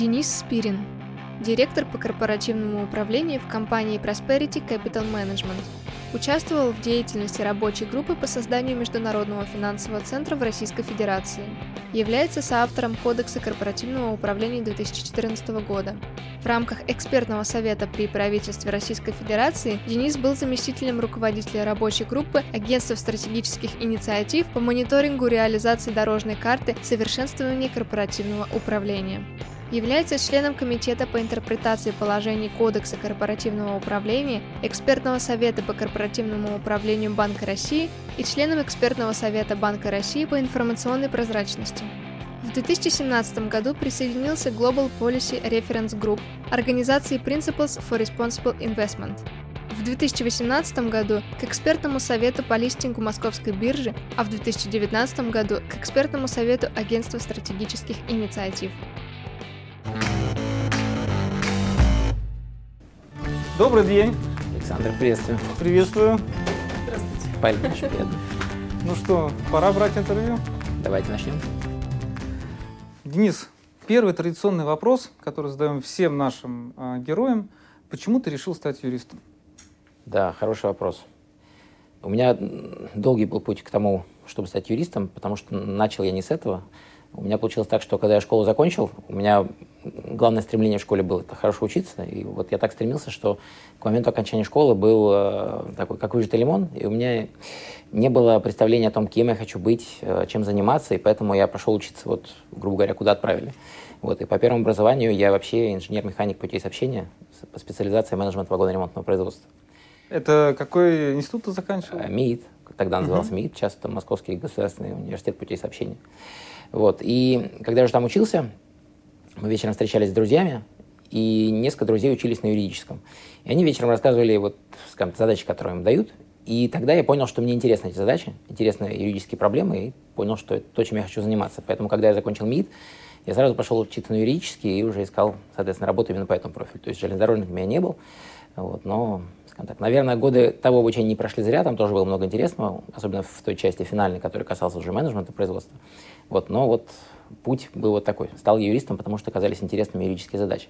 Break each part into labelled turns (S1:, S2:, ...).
S1: Денис Спирин, директор по корпоративному управлению в компании Prosperity Capital Management. Участвовал в деятельности рабочей группы по созданию Международного финансового центра в Российской Федерации. Является соавтором Кодекса корпоративного управления 2014 года. В рамках экспертного совета при правительстве Российской Федерации Денис был заместителем руководителя рабочей группы Агентства стратегических инициатив по мониторингу реализации дорожной карты совершенствования корпоративного управления. Является членом Комитета по интерпретации положений Кодекса корпоративного управления, экспертного совета по корпоративному управлению Банка России и членом экспертного совета Банка России по информационной прозрачности. В 2017 году присоединился Global Policy Reference Group, организации Principles for Responsible Investment. В 2018 году к экспертному совету по листингу Московской биржи, а в 2019 году к экспертному совету Агентства стратегических инициатив.
S2: Добрый день.
S3: Александр, приветствую.
S2: Приветствую.
S3: Здравствуйте. Павел привет.
S2: Ну что, пора брать интервью?
S3: Давайте начнем.
S2: Денис, первый традиционный вопрос, который задаем всем нашим э, героям. Почему ты решил стать юристом?
S3: Да, хороший вопрос. У меня долгий был путь к тому, чтобы стать юристом, потому что начал я не с этого. У меня получилось так, что когда я школу закончил, у меня главное стремление в школе было это хорошо учиться. И вот я так стремился, что к моменту окончания школы был э, такой, как выжатый лимон, и у меня не было представления о том, кем я хочу быть, э, чем заниматься, и поэтому я пошел учиться, вот, грубо говоря, куда отправили. Вот, и по первому образованию я вообще инженер-механик путей сообщения по специализации менеджмент вагоноремонтного производства.
S2: Это какой институт ты заканчивал? Э,
S3: МИИТ, тогда назывался uh-huh. МИИТ, сейчас это Московский государственный университет путей сообщения. Вот. И когда я уже там учился, мы вечером встречались с друзьями, и несколько друзей учились на юридическом. И они вечером рассказывали вот, скажем, задачи, которые им дают. И тогда я понял, что мне интересны эти задачи, интересны юридические проблемы, и понял, что это то, чем я хочу заниматься. Поэтому, когда я закончил МИД, я сразу пошел учиться на юридический и уже искал, соответственно, работу именно по этому профилю. То есть железнодорожником я не был, вот, но, скажем так, наверное, годы того обучения не прошли зря, там тоже было много интересного, особенно в той части финальной, которая касалась уже менеджмента производства. Вот, но вот путь был вот такой. Стал юристом, потому что оказались интересными юридические задачи.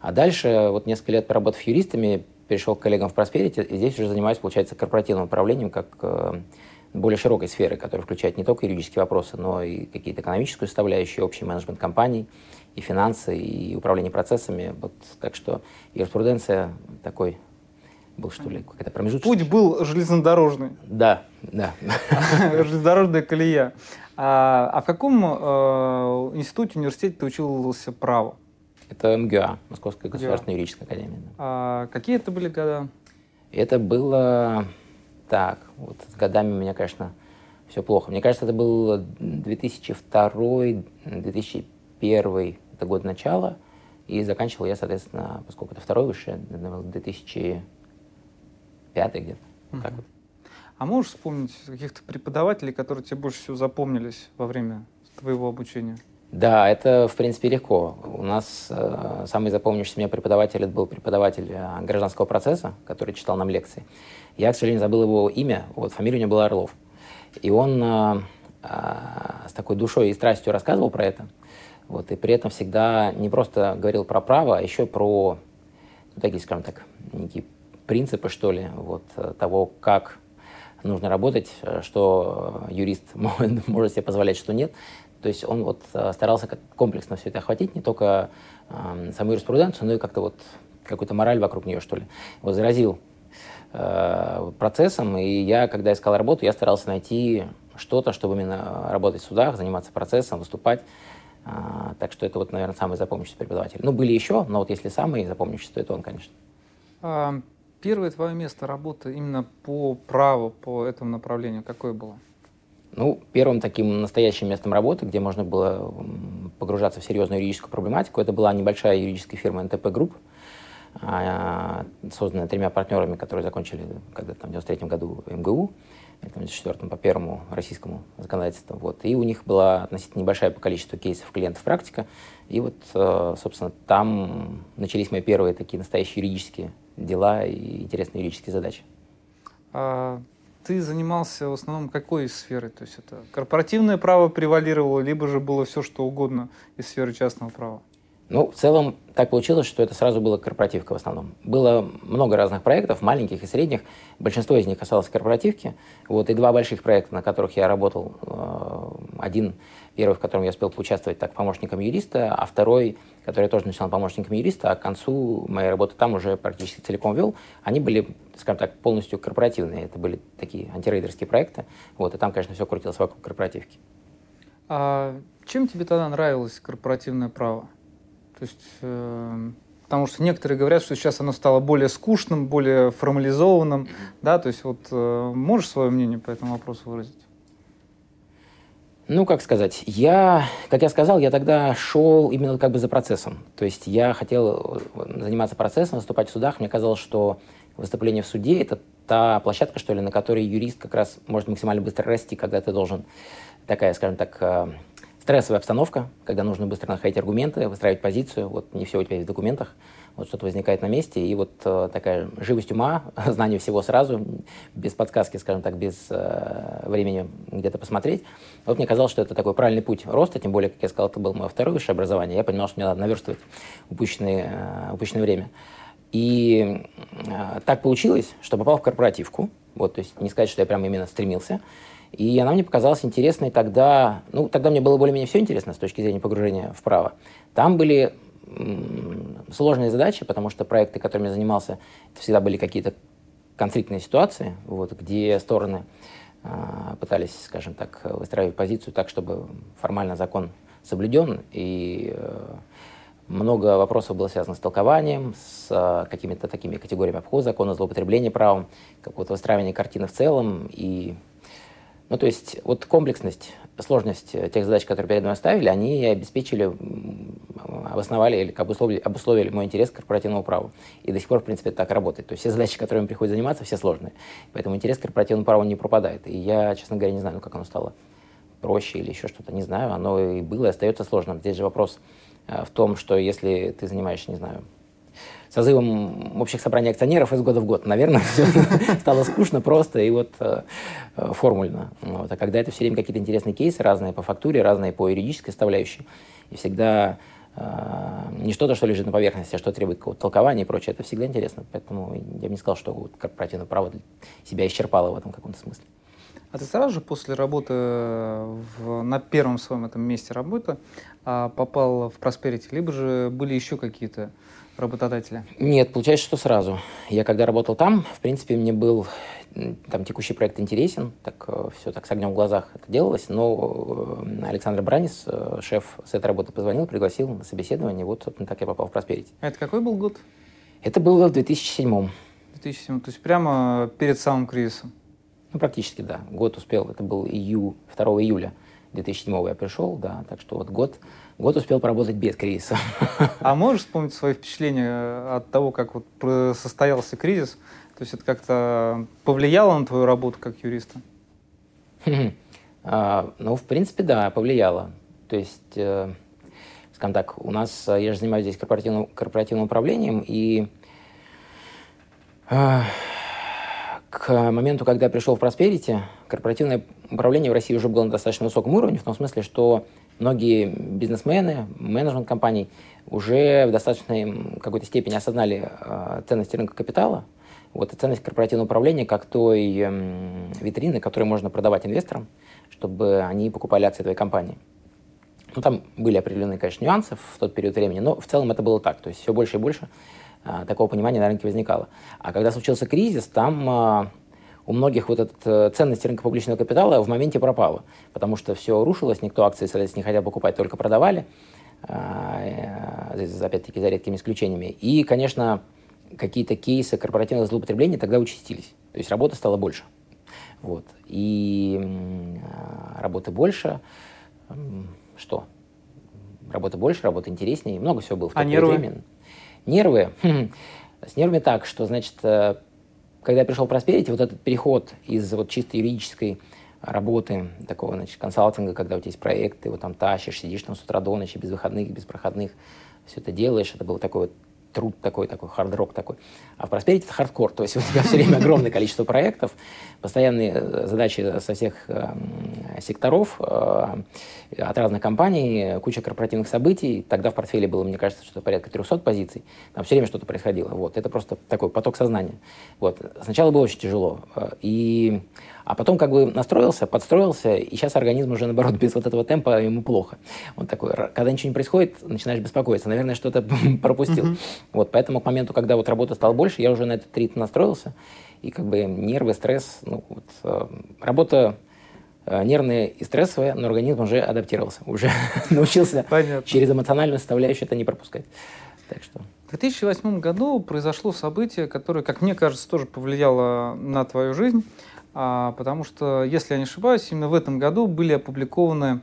S3: А дальше, вот несколько лет поработав юристами, перешел к коллегам в Prosperity, и здесь уже занимаюсь, получается, корпоративным управлением, как э, более широкой сферы, которая включает не только юридические вопросы, но и какие-то экономическую составляющую, общий менеджмент компаний, и финансы, и управление процессами. Вот, так что юриспруденция такой был, что ли, какая-то промежуточная.
S2: Путь был железнодорожный.
S3: Да, да.
S2: Железнодорожная колея. А, а в каком э, институте, университете ты учился праву?
S3: Это МГУА, Московская государственная МГУА. юридическая академия.
S2: А какие это были года?
S3: Это было так, вот с годами у меня, конечно, все плохо. Мне кажется, это был 2002, 2001, это год начала, и заканчивал я, соответственно, поскольку это второй высшее, наверное, 2005 где-то. Uh-huh. Так вот.
S2: А можешь вспомнить каких-то преподавателей, которые тебе больше всего запомнились во время твоего обучения?
S3: Да, это, в принципе, легко. У нас э, самый запомнившийся мне преподаватель это был преподаватель э, гражданского процесса, который читал нам лекции. Я, к сожалению, забыл его имя, вот фамилия у него была Орлов. И он э, э, с такой душой и страстью рассказывал про это. Вот, и при этом всегда не просто говорил про право, а еще про ну, такие, скажем так, некие принципы, что ли, вот, э, того, как нужно работать, э, что юрист может, себе позволять, что нет. То есть он вот э, старался как комплексно все это охватить, не только э, саму юриспруденцию, но и как-то вот какую-то мораль вокруг нее, что ли. Вот заразил э, процессом, и я, когда искал работу, я старался найти что-то, чтобы именно работать в судах, заниматься процессом, выступать. Э, так что это вот, наверное, самый запомняющийся преподаватель. Ну, были еще, но вот если самый запомняющийся, то это он, конечно.
S2: Первое твое место работы именно по праву, по этому направлению, какое было?
S3: Ну, первым таким настоящим местом работы, где можно было погружаться в серьезную юридическую проблематику, это была небольшая юридическая фирма НТП Групп, а, созданная тремя партнерами, которые закончили когда-то в 93 году МГУ, в 94 по первому российскому законодательству. Вот. И у них была относительно небольшая по количеству кейсов клиентов практика. И вот, э, собственно, там начались мои первые такие настоящие юридические дела и интересные юридические задачи.
S2: А ты занимался в основном какой из сферы? То есть это корпоративное право превалировало, либо же было все, что угодно из сферы частного права?
S3: Ну, в целом так получилось, что это сразу было корпоративка в основном. Было много разных проектов, маленьких и средних. Большинство из них касалось корпоративки. Вот, и два больших проекта, на которых я работал. Э, один, первый, в котором я успел поучаствовать так помощником юриста, а второй, который я тоже начинал помощником юриста, а к концу моей работы там уже практически целиком вел. Они были, скажем так, полностью корпоративные. Это были такие антирейдерские проекты. Вот, и там, конечно, все крутилось вокруг корпоративки.
S2: А чем тебе тогда нравилось корпоративное право? То есть, э, потому что некоторые говорят, что сейчас оно стало более скучным, более формализованным, да, то есть вот э, можешь свое мнение по этому вопросу выразить?
S3: Ну, как сказать, я, как я сказал, я тогда шел именно как бы за процессом. То есть я хотел э, заниматься процессом, выступать в судах. Мне казалось, что выступление в суде – это та площадка, что ли, на которой юрист как раз может максимально быстро расти, когда ты должен такая, скажем так, э, стрессовая обстановка, когда нужно быстро находить аргументы, выстраивать позицию. Вот не все у тебя есть в документах, вот что-то возникает на месте, и вот э, такая живость ума, знание всего сразу, без подсказки, скажем так, без э, времени где-то посмотреть. Вот мне казалось, что это такой правильный путь роста, тем более, как я сказал, это было мое второе высшее образование, я понимал, что мне надо наверстывать упущенное, э, упущенное время. И э, так получилось, что попал в корпоративку, вот, то есть не сказать, что я прямо именно стремился, и она мне показалась интересной тогда, ну, тогда мне было более-менее все интересно с точки зрения погружения в право. Там были сложные задачи, потому что проекты, которыми я занимался, это всегда были какие-то конфликтные ситуации, вот, где стороны э, пытались, скажем так, выстраивать позицию так, чтобы формально закон соблюден, и э, много вопросов было связано с толкованием, с э, какими-то такими категориями обхода закона, злоупотребления правом, какого-то выстраивания картины в целом, и ну, то есть вот комплексность, сложность тех задач, которые перед мной оставили, они обеспечили, обосновали или обусловили, обусловили мой интерес к корпоративному праву. И до сих пор, в принципе, так работает. То есть все задачи, которыми приходится заниматься, все сложные. Поэтому интерес к корпоративному праву не пропадает. И я, честно говоря, не знаю, ну, как оно стало проще или еще что-то, не знаю. Оно и было, и остается сложным. Здесь же вопрос э, в том, что если ты занимаешься, не знаю, созывом общих собраний акционеров из года в год. Наверное, все стало скучно просто и вот э, э, формульно. Вот. А когда это все время какие-то интересные кейсы, разные по фактуре, разные по юридической составляющей, и всегда э, не что-то, что лежит на поверхности, а что требует какого-то толкования и прочее, это всегда интересно. Поэтому я бы не сказал, что корпоративное право себя исчерпало в этом каком-то смысле.
S2: А ты сразу же после работы в, на первом своем этом месте работы а, попал в Prosperity, либо же были еще какие-то работодателя?
S3: Нет, получается, что сразу. Я когда работал там, в принципе, мне был там текущий проект интересен, так э, все так с огнем в глазах это делалось, но э, Александр Бранис, э, шеф с этой работы, позвонил, пригласил на собеседование, вот, собственно, так я попал в Prosperity.
S2: А это какой был год?
S3: Это было в 2007.
S2: 2007, то есть прямо перед самым кризисом?
S3: Ну, практически, да. Год успел, это был ию, 2 июля 2007 я пришел, да, так что вот год Год успел поработать без кризиса.
S2: А можешь вспомнить свои впечатления от того, как вот состоялся кризис? То есть это как-то повлияло на твою работу как юриста?
S3: А, ну, в принципе, да, повлияло. То есть, э, скажем так, у нас, э, я же занимаюсь здесь корпоративным, корпоративным управлением, и э, к моменту, когда я пришел в Prosperity, корпоративное управление в России уже было на достаточно высоком уровне, в том смысле, что многие бизнесмены, менеджмент компаний уже в достаточной какой-то степени осознали э, ценность рынка капитала, вот, и ценность корпоративного управления как той э, витрины, которую можно продавать инвесторам, чтобы они покупали акции твоей компании. Ну, там были определенные, конечно, нюансы в тот период времени, но в целом это было так. То есть все больше и больше такого понимания на рынке возникало. А когда случился кризис, там э, у многих вот эта э, ценность рынка публичного капитала в моменте пропала, потому что все рушилось, никто акции, соответственно, не хотел покупать, только продавали, а, э, опять-таки за редкими исключениями. И, конечно, какие-то кейсы корпоративного злоупотребления тогда участились, то есть работы стало больше. Вот. И а, работы больше, что? Работы больше, работы интереснее, много всего было в
S2: а нервы? время.
S3: Нервы? С нервами так, что, значит, э, когда пришел Prosperity, вот этот переход из вот чисто юридической работы, такого, значит, консалтинга, когда у тебя есть проекты, вот там тащишь, сидишь там с утра до ночи, без выходных, без проходных, все это делаешь, это был такой вот труд такой, такой хард-рок такой. А в Prosperity это хардкор, то есть у тебя все время огромное количество проектов, постоянные э, задачи со всех э, секторов, э, от разных компаний, куча корпоративных событий. Тогда в портфеле было, мне кажется, что порядка 300 позиций. Там все время что-то происходило. Вот. Это просто такой поток сознания. Вот. Сначала было очень тяжело. Э, и а потом как бы настроился, подстроился, и сейчас организм уже, наоборот, без вот этого темпа ему плохо. Он такой, когда ничего не происходит, начинаешь беспокоиться. Наверное, что-то пропустил. Uh-huh. Вот, поэтому к моменту, когда вот работа стала больше, я уже на этот ритм настроился. И как бы нервы, стресс, ну, вот, э, работа э, нервная и стрессовая, но организм уже адаптировался, уже научился Понятно. через эмоциональную составляющую это не пропускать. Так что...
S2: В 2008 году произошло событие, которое, как мне кажется, тоже повлияло на твою жизнь. А, потому что, если я не ошибаюсь, именно в этом году были опубликованы,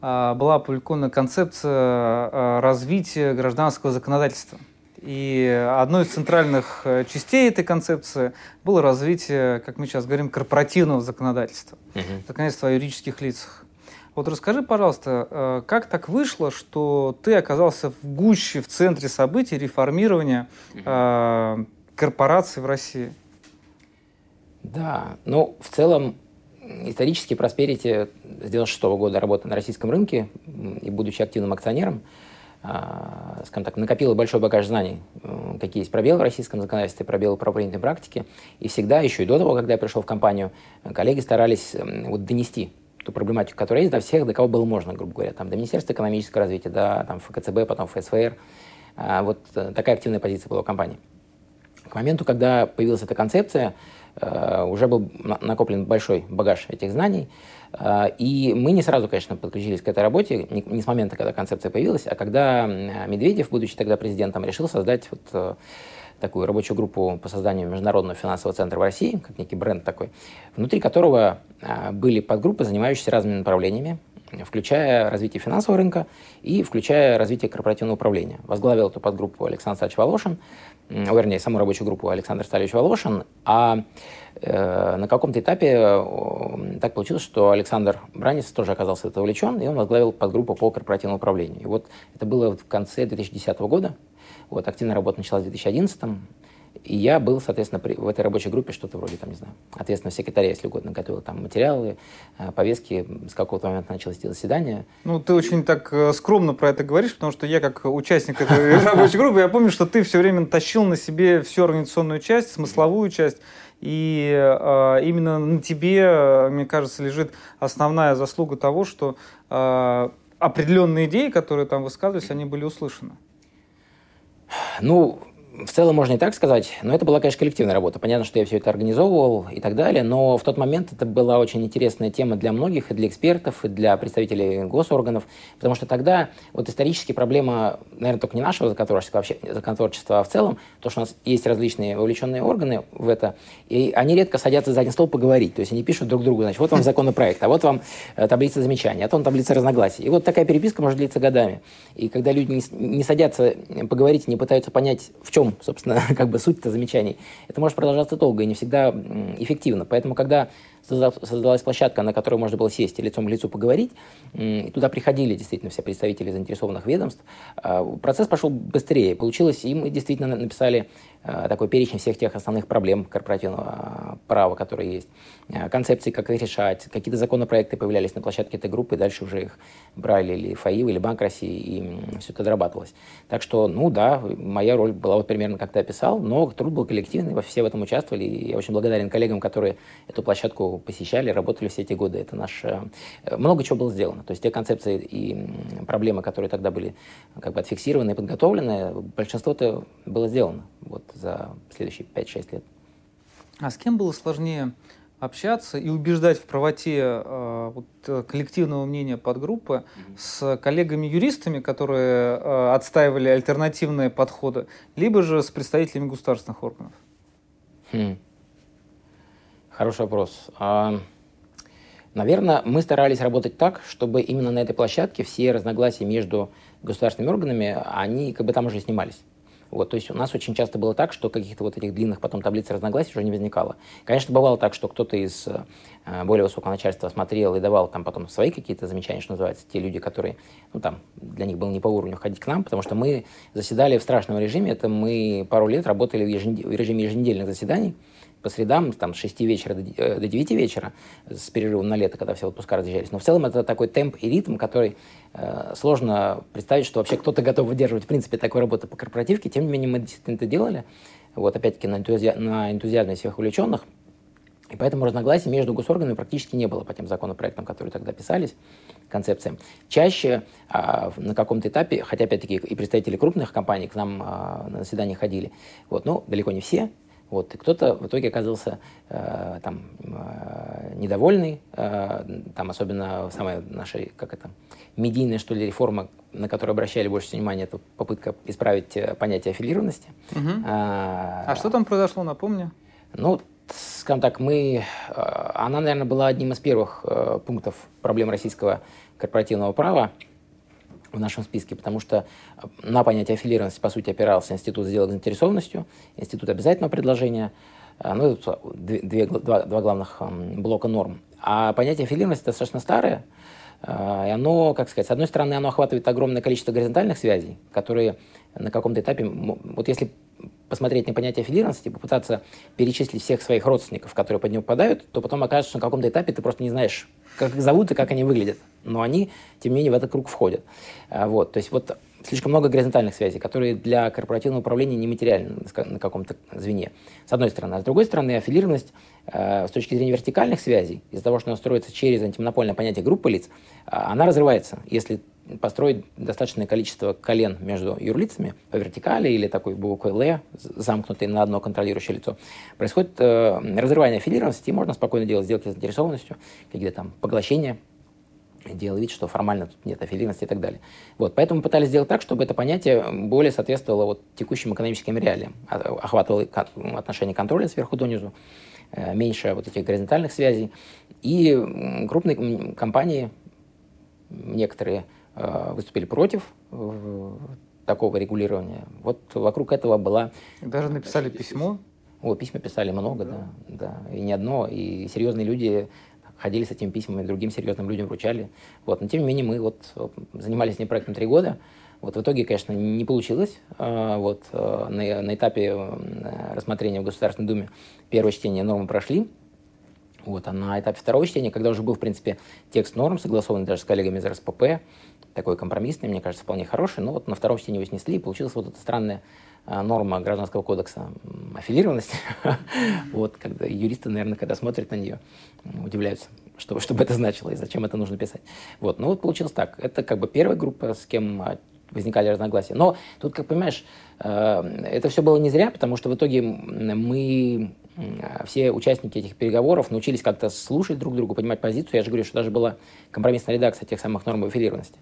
S2: а, была опубликована концепция а, развития гражданского законодательства. И одной из центральных э, частей этой концепции было развитие, как мы сейчас говорим, корпоративного законодательства, угу. законодательства о юридических лицах. Вот расскажи, пожалуйста, э, как так вышло, что ты оказался в гуще, в центре событий реформирования угу. корпораций в России?
S3: Да, ну, в целом, исторически Просперити с 96 года работы на российском рынке и будучи активным акционером, а, скажем так, накопила большой багаж знаний, какие есть пробелы в российском законодательстве, пробелы в правопринятой практике. И всегда, еще и до того, когда я пришел в компанию, коллеги старались вот, донести ту проблематику, которая есть до всех, до кого было можно, грубо говоря, там, до Министерства экономического развития, до там, ФКЦБ, потом ФСФР. А, вот э, такая активная позиция была у компании. К моменту, когда появилась эта концепция, уже был накоплен большой багаж этих знаний. Э, и мы не сразу, конечно, подключились к этой работе, не с момента, когда концепция появилась, а когда Медведев, будучи тогда президентом, решил создать вот э, такую рабочую группу по созданию Международного финансового центра в России, как некий бренд такой, внутри которого были подгруппы, занимающиеся разными направлениями, включая развитие финансового рынка и включая развитие корпоративного управления. Возглавил эту подгруппу Александр Сач Волошин, вернее, саму рабочую группу Александр Сталевич Волошин, а э, на каком-то этапе э, так получилось, что Александр Бранец тоже оказался это увлечен, и он возглавил подгруппу по корпоративному управлению. И вот это было в конце 2010 года, вот, активная работа началась в 2011 и я был, соответственно, при, в этой рабочей группе что-то вроде, там, не знаю, ответственного секретаря, если угодно, готовил там материалы, э, повестки, с какого-то момента началось заседание.
S2: Ну, ты очень так э, скромно про это говоришь, потому что я, как участник этой рабочей группы, я помню, что ты все время тащил на себе всю организационную часть, смысловую часть, и э, именно на тебе, мне кажется, лежит основная заслуга того, что э, определенные идеи, которые там высказывались, они были услышаны.
S3: Ну, в целом можно и так сказать, но это была, конечно, коллективная работа. Понятно, что я все это организовывал и так далее, но в тот момент это была очень интересная тема для многих, и для экспертов, и для представителей госорганов, потому что тогда вот исторически проблема, наверное, только не нашего законотворчества, вообще законотворчества, а в целом, то, что у нас есть различные вовлеченные органы в это, и они редко садятся за один стол поговорить, то есть они пишут друг другу, значит, вот вам законопроект, а вот вам э, таблица замечаний, а то таблица разногласий. И вот такая переписка может длиться годами. И когда люди не, не садятся поговорить, не пытаются понять, в чем чем, собственно, как бы суть-то замечаний, это может продолжаться долго и не всегда эффективно. Поэтому, когда создалась площадка, на которой можно было сесть и лицом к лицу поговорить, и туда приходили действительно все представители заинтересованных ведомств, а, процесс пошел быстрее. Получилось, и мы действительно написали а, такой перечень всех тех основных проблем корпоративного а, права, которые есть, концепции, как их решать, какие-то законопроекты появлялись на площадке этой группы, дальше уже их брали или ФАИВ, или Банк России, и все это дорабатывалось. Так что, ну да, моя роль была вот примерно как ты описал, но труд был коллективный, все в этом участвовали, и я очень благодарен коллегам, которые эту площадку посещали, работали все эти годы. Это наш... Э, много чего было сделано. То есть те концепции и проблемы, которые тогда были как бы отфиксированы и подготовлены, большинство-то было сделано вот за следующие 5-6 лет.
S2: А с кем было сложнее общаться и убеждать в правоте э, вот, э, коллективного мнения подгруппы mm-hmm. с коллегами-юристами, которые э, отстаивали альтернативные подходы, либо же с представителями государственных органов?
S3: Хм. Хороший вопрос. А, наверное, мы старались работать так, чтобы именно на этой площадке все разногласия между государственными органами, они как бы там уже снимались. Вот, то есть у нас очень часто было так, что каких-то вот этих длинных потом таблиц разногласий уже не возникало. Конечно, бывало так, что кто-то из э, более высокого начальства смотрел и давал там потом свои какие-то замечания, что называется, те люди, которые, ну там, для них было не по уровню ходить к нам, потому что мы заседали в страшном режиме, это мы пару лет работали в, еженед... в режиме еженедельных заседаний, по средам, там, с 6 вечера до, э, до 9 вечера, с перерывом на лето, когда все отпуска разъезжались. Но в целом это такой темп и ритм, который э, сложно представить, что вообще кто-то готов выдерживать, в принципе, такой работы по корпоративке. Тем не менее, мы действительно это делали. Вот, опять-таки, на, энтузи... на энтузиазме всех увлеченных. И поэтому разногласий между госорганами практически не было по тем законопроектам, которые тогда писались, концепциям. Чаще а, на каком-то этапе, хотя опять-таки и представители крупных компаний к нам а, на заседания ходили, вот, но далеко не все, вот, и кто-то в итоге оказался э, там э, недовольный, э, там особенно самая наша, как это, медийная, что ли, реформа, на которую обращали больше внимания, это попытка исправить э, понятие аффилированности.
S2: Угу. А, а что там произошло, напомню?
S3: Ну, скажем так, мы, э, она, наверное, была одним из первых пунктов проблем российского корпоративного права, в нашем списке, потому что э, на понятие аффилированности, по сути, опирался Институт сделок заинтересованностью, Институт обязательного предложения, э, ну, это две, два, два главных блока норм. А понятие аффилированности достаточно старое, э, и оно, как сказать, с одной стороны, оно охватывает огромное количество горизонтальных связей, которые на каком-то этапе, вот если посмотреть на понятие аффилированности, попытаться перечислить всех своих родственников, которые под него попадают, то потом окажется, что на каком-то этапе ты просто не знаешь, как их зовут и как они выглядят. Но они, тем не менее, в этот круг входят. А, вот, то есть вот слишком много горизонтальных связей, которые для корпоративного управления нематериальны на каком-то звене, с одной стороны. А с другой стороны, аффилированность э, с точки зрения вертикальных связей, из-за того, что она строится через антимонопольное понятие группы лиц, э, она разрывается, если построить достаточное количество колен между юрлицами по вертикали или такой буквой Л, замкнутой на одно контролирующее лицо, происходит э, разрывание аффилированности, и можно спокойно делать сделки с заинтересованностью, какие-то там поглощения, делая вид, что формально тут нет аффилированности и так далее. Вот, поэтому пытались сделать так, чтобы это понятие более соответствовало вот текущим экономическим реалиям, а, охватывало отношения контроля сверху донизу, э, меньше вот этих горизонтальных связей. И крупные компании, некоторые выступили против э, такого регулирования. Вот вокруг этого была...
S2: Даже написали письмо?
S3: О, письма писали много, да. да, да. И не одно. И серьезные люди ходили с этими письмами, другим серьезным людям вручали. Вот. Но тем не менее мы вот занимались этим проектом три года. Вот в итоге, конечно, не получилось. Э, вот на, на этапе рассмотрения в Государственной Думе первое чтение нормы прошли. Вот, а на этапе второго чтения, когда уже был, в принципе, текст норм, согласованный даже с коллегами из РСПП, такой компромиссный, мне кажется, вполне хороший, но вот на втором чтении его снесли, и получилась вот эта странная а, норма Гражданского кодекса аффилированности. вот, когда юристы, наверное, когда смотрят на нее, удивляются, что, что бы это значило и зачем это нужно писать. Вот, ну вот получилось так. Это как бы первая группа, с кем а, возникали разногласия. Но тут, как понимаешь, э, это все было не зря, потому что в итоге мы все участники этих переговоров научились как-то слушать друг друга, понимать позицию. Я же говорю, что даже была компромиссная редакция тех самых норм аффилированности.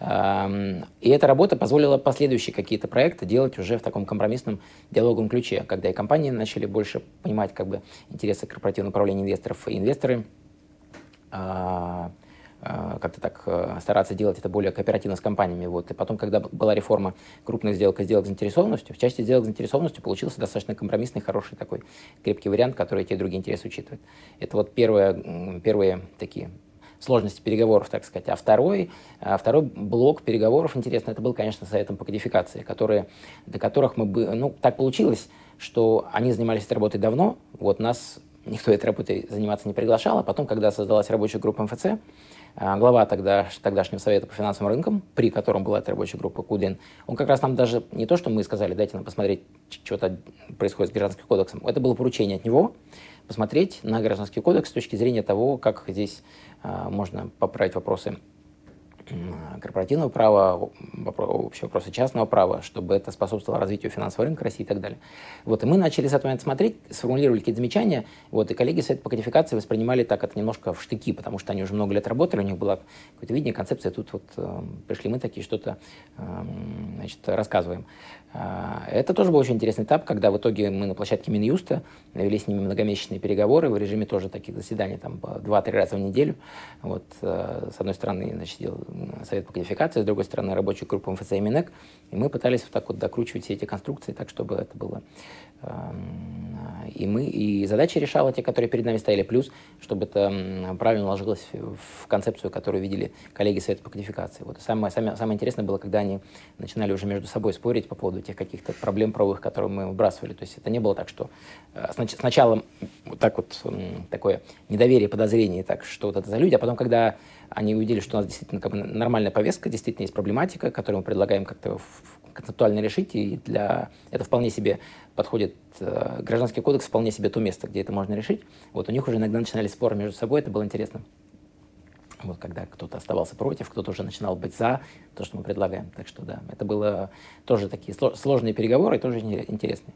S3: Эм, и эта работа позволила последующие какие-то проекты делать уже в таком компромиссном диалоговом ключе, когда и компании начали больше понимать как бы, интересы корпоративного управления инвесторов, и инвесторы а, как-то так э, стараться делать это более кооперативно с компаниями. Вот. И потом, когда была реформа крупных сделок и сделок с заинтересованностью, в части сделок с заинтересованностью получился достаточно компромиссный, хороший такой крепкий вариант, который те другие интересы учитывает. Это вот первые, первые такие сложности переговоров, так сказать. А второй, а второй блок переговоров, интересно, это был, конечно, советом по кодификации, которые, до которых мы бы... Ну, так получилось, что они занимались этой работой давно, вот нас никто этой работой заниматься не приглашал, а потом, когда создалась рабочая группа МФЦ, глава тогда, тогдашнего совета по финансовым рынкам, при котором была эта рабочая группа Кудин, он как раз нам даже не то, что мы сказали, дайте нам посмотреть, что-то происходит с гражданским кодексом, это было поручение от него, посмотреть на гражданский кодекс с точки зрения того, как здесь а, можно поправить вопросы корпоративного права, общего вопроса частного права, чтобы это способствовало развитию финансового рынка России и так далее. Вот, и мы начали с этого смотреть, сформулировали какие-то замечания, вот, и коллеги Совета по кодификации воспринимали так это немножко в штыки, потому что они уже много лет работали, у них было какое-то видение, концепция, тут вот э, пришли мы такие, что-то э, значит, рассказываем. А, это тоже был очень интересный этап, когда в итоге мы на площадке Минюста навели с ними многомесячные переговоры в режиме тоже таких заседаний, там, два-три раза в неделю. Вот, э, с одной стороны, значит, Совет по кодификации, с другой стороны, рабочая группа МФЦ и МИНЭК. И мы пытались вот так вот докручивать все эти конструкции так, чтобы это было и мы, и задачи решала те, которые перед нами стояли, плюс, чтобы это правильно ложилось в концепцию, которую видели коллеги Совета по кодификации. Вот самое, самое, самое интересное было, когда они начинали уже между собой спорить по поводу тех каких-то проблем правовых, которые мы выбрасывали. То есть это не было так, что э, сначала вот так вот такое недоверие, подозрение, так, что вот это за люди, а потом, когда они увидели, что у нас действительно как бы нормальная повестка, действительно есть проблематика, которую мы предлагаем как-то концептуально решить, и для это вполне себе подходит, э, гражданский кодекс вполне себе то место, где это можно решить. Вот у них уже иногда начинали споры между собой, это было интересно. Вот когда кто-то оставался против, кто-то уже начинал быть за то, что мы предлагаем. Так что да, это было тоже такие сложные переговоры тоже интересные.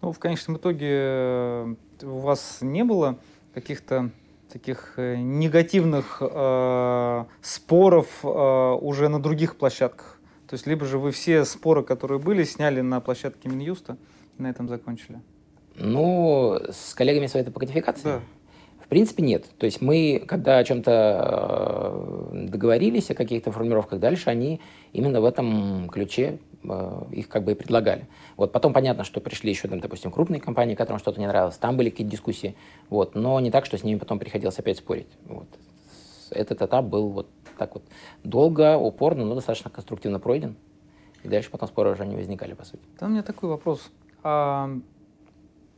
S2: Ну, в конечном итоге э, у вас не было каких-то таких э, негативных э, споров э, уже на других площадках? То есть либо же вы все споры, которые были, сняли на площадке Минюста и на этом закончили?
S3: Ну, с коллегами Совета по кодификации?
S2: Да.
S3: Принципе, нет. То есть мы, когда о чем-то э, договорились, о каких-то формулировках дальше, они именно в этом ключе э, их как бы и предлагали. Вот потом понятно, что пришли еще, там, допустим, крупные компании, которым что-то не нравилось, там были какие-то дискуссии, вот, но не так, что с ними потом приходилось опять спорить. Вот. Этот этап был вот так вот долго, упорно, но достаточно конструктивно пройден. И дальше потом споры уже не возникали, по сути.
S2: Там у меня такой вопрос. А,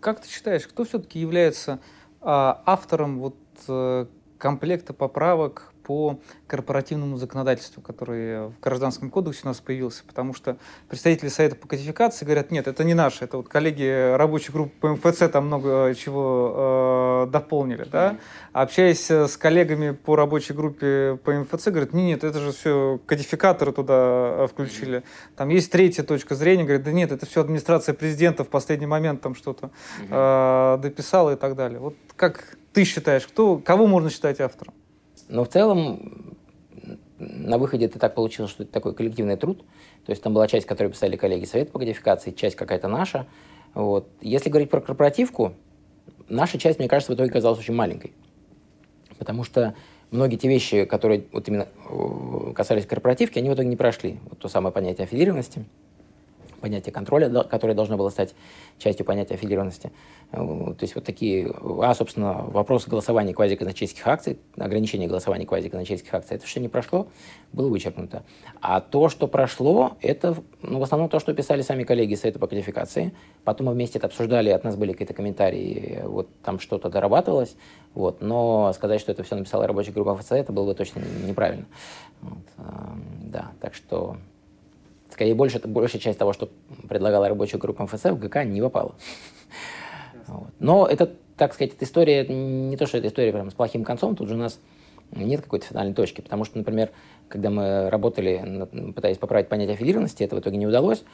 S2: как ты считаешь, кто все-таки является автором вот а, комплекта поправок по корпоративному законодательству, который в Гражданском кодексе у нас появился, потому что представители Совета по кодификации говорят, нет, это не наше, это вот коллеги рабочей группы по МФЦ там много чего э, дополнили, да, а общаясь с коллегами по рабочей группе по МФЦ, говорят, нет, нет, это же все кодификаторы туда э, включили, там есть третья точка зрения, говорят, да нет, это все администрация президента в последний момент там что-то э, дописала и так далее. Вот как ты считаешь, кто, кого можно считать автором?
S3: Но в целом на выходе это так получилось, что это такой коллективный труд. То есть там была часть, которую писали коллеги Совета по кодификации, часть какая-то наша. Вот. Если говорить про корпоративку, наша часть, мне кажется, в итоге оказалась очень маленькой. Потому что многие те вещи, которые вот именно э, касались корпоративки, они в итоге не прошли. Вот то самое понятие аффилированности – понятие контроля, которое должно было стать частью понятия аффилированности. Э, то есть вот такие, а, собственно, вопросы голосования квазиказначейских акций, ограничение голосования квазиказначейских акций, это все не прошло, было вычеркнуто. А то, что прошло, это ну, в основном то, что писали сами коллеги Совета по кодификации. Потом мы вместе это обсуждали, от нас были какие-то комментарии, вот там что-то дорабатывалось. Вот, но сказать, что это все написала рабочая группа ФЦ, это было бы точно неправильно. Вот, да, так что Скорее, больше, большая часть того, что предлагала рабочая группа МФЦ, в ГК не попала. Вот. Но это, так сказать, эта история, не то, что эта история прям с плохим концом, тут же у нас нет какой-то финальной точки, потому что, например, когда мы работали, пытаясь поправить понятие аффилированности, это в итоге не удалось.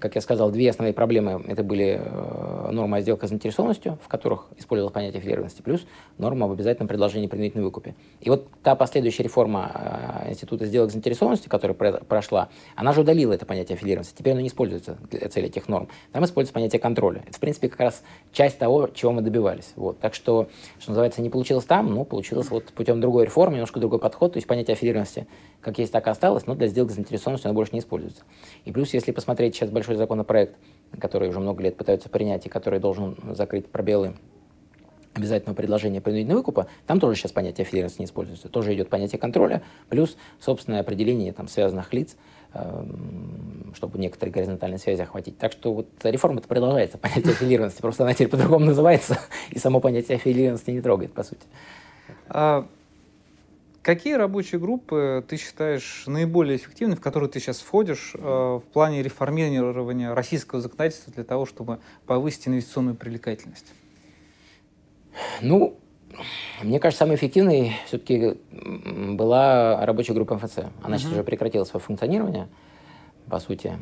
S3: Как я сказал, две основные проблемы – это были э, норма о сделках с заинтересованностью, в которых использовалось понятие аффилированности, плюс норма об обязательном предложении принудительной выкупе. И вот та последующая реформа э, Института сделок с заинтересованностью, которая прошла, она же удалила это понятие аффилированности. Теперь оно не используется для цели этих норм. Там используется понятие контроля. Это, в принципе, как раз часть того, чего мы добивались. Вот. Так что, что называется, не получилось там, но получилось вот путем другой реформы, немножко другой подход. То есть понятие аффилированности как есть, так и осталось, но для сделок с заинтересованностью она больше не используется. И плюс, если посмотреть сейчас большой законопроект, который уже много лет пытаются принять и который должен закрыть пробелы обязательного предложения принудительного выкупа, там тоже сейчас понятие аффилированности не используется. Тоже идет понятие контроля, плюс собственное определение там, связанных лиц, эм, чтобы некоторые горизонтальные связи охватить. Так что вот реформа-то продолжается, понятие аффилированности, просто она теперь по-другому называется, и само понятие аффилированности не трогает, по сути.
S2: А Какие рабочие группы ты считаешь наиболее эффективными, в которые ты сейчас входишь э, в плане реформирования российского законодательства для того, чтобы повысить инвестиционную привлекательность?
S3: Ну, мне кажется, самой эффективной все-таки была рабочая группа МФЦ. Она uh-huh. сейчас уже прекратила свое функционирование, по сути.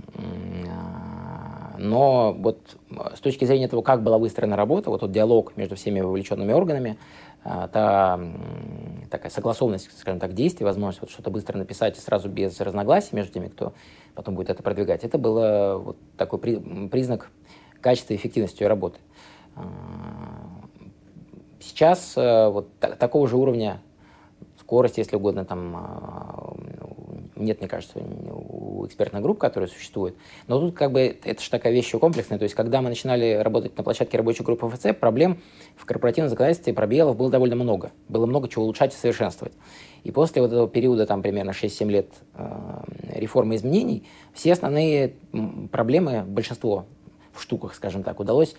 S3: Но вот с точки зрения того, как была выстроена работа, вот тот диалог между всеми вовлеченными органами, а, та такая согласованность, скажем так, действий, возможность вот что-то быстро написать и сразу без разногласий между теми, кто потом будет это продвигать. Это было вот такой при, признак качества и эффективности работы. А, сейчас э, вот так, такого же уровня скорости, если угодно, там а, нет, мне кажется, у экспертных групп, которые существуют. Но тут как бы это же такая вещь комплексная. То есть, когда мы начинали работать на площадке рабочей группы ФЦ, проблем в корпоративном законодательстве, пробелов было довольно много. Было много чего улучшать и совершенствовать. И после вот этого периода, там примерно 6-7 лет э, реформы изменений, все основные проблемы, большинство в штуках, скажем так, удалось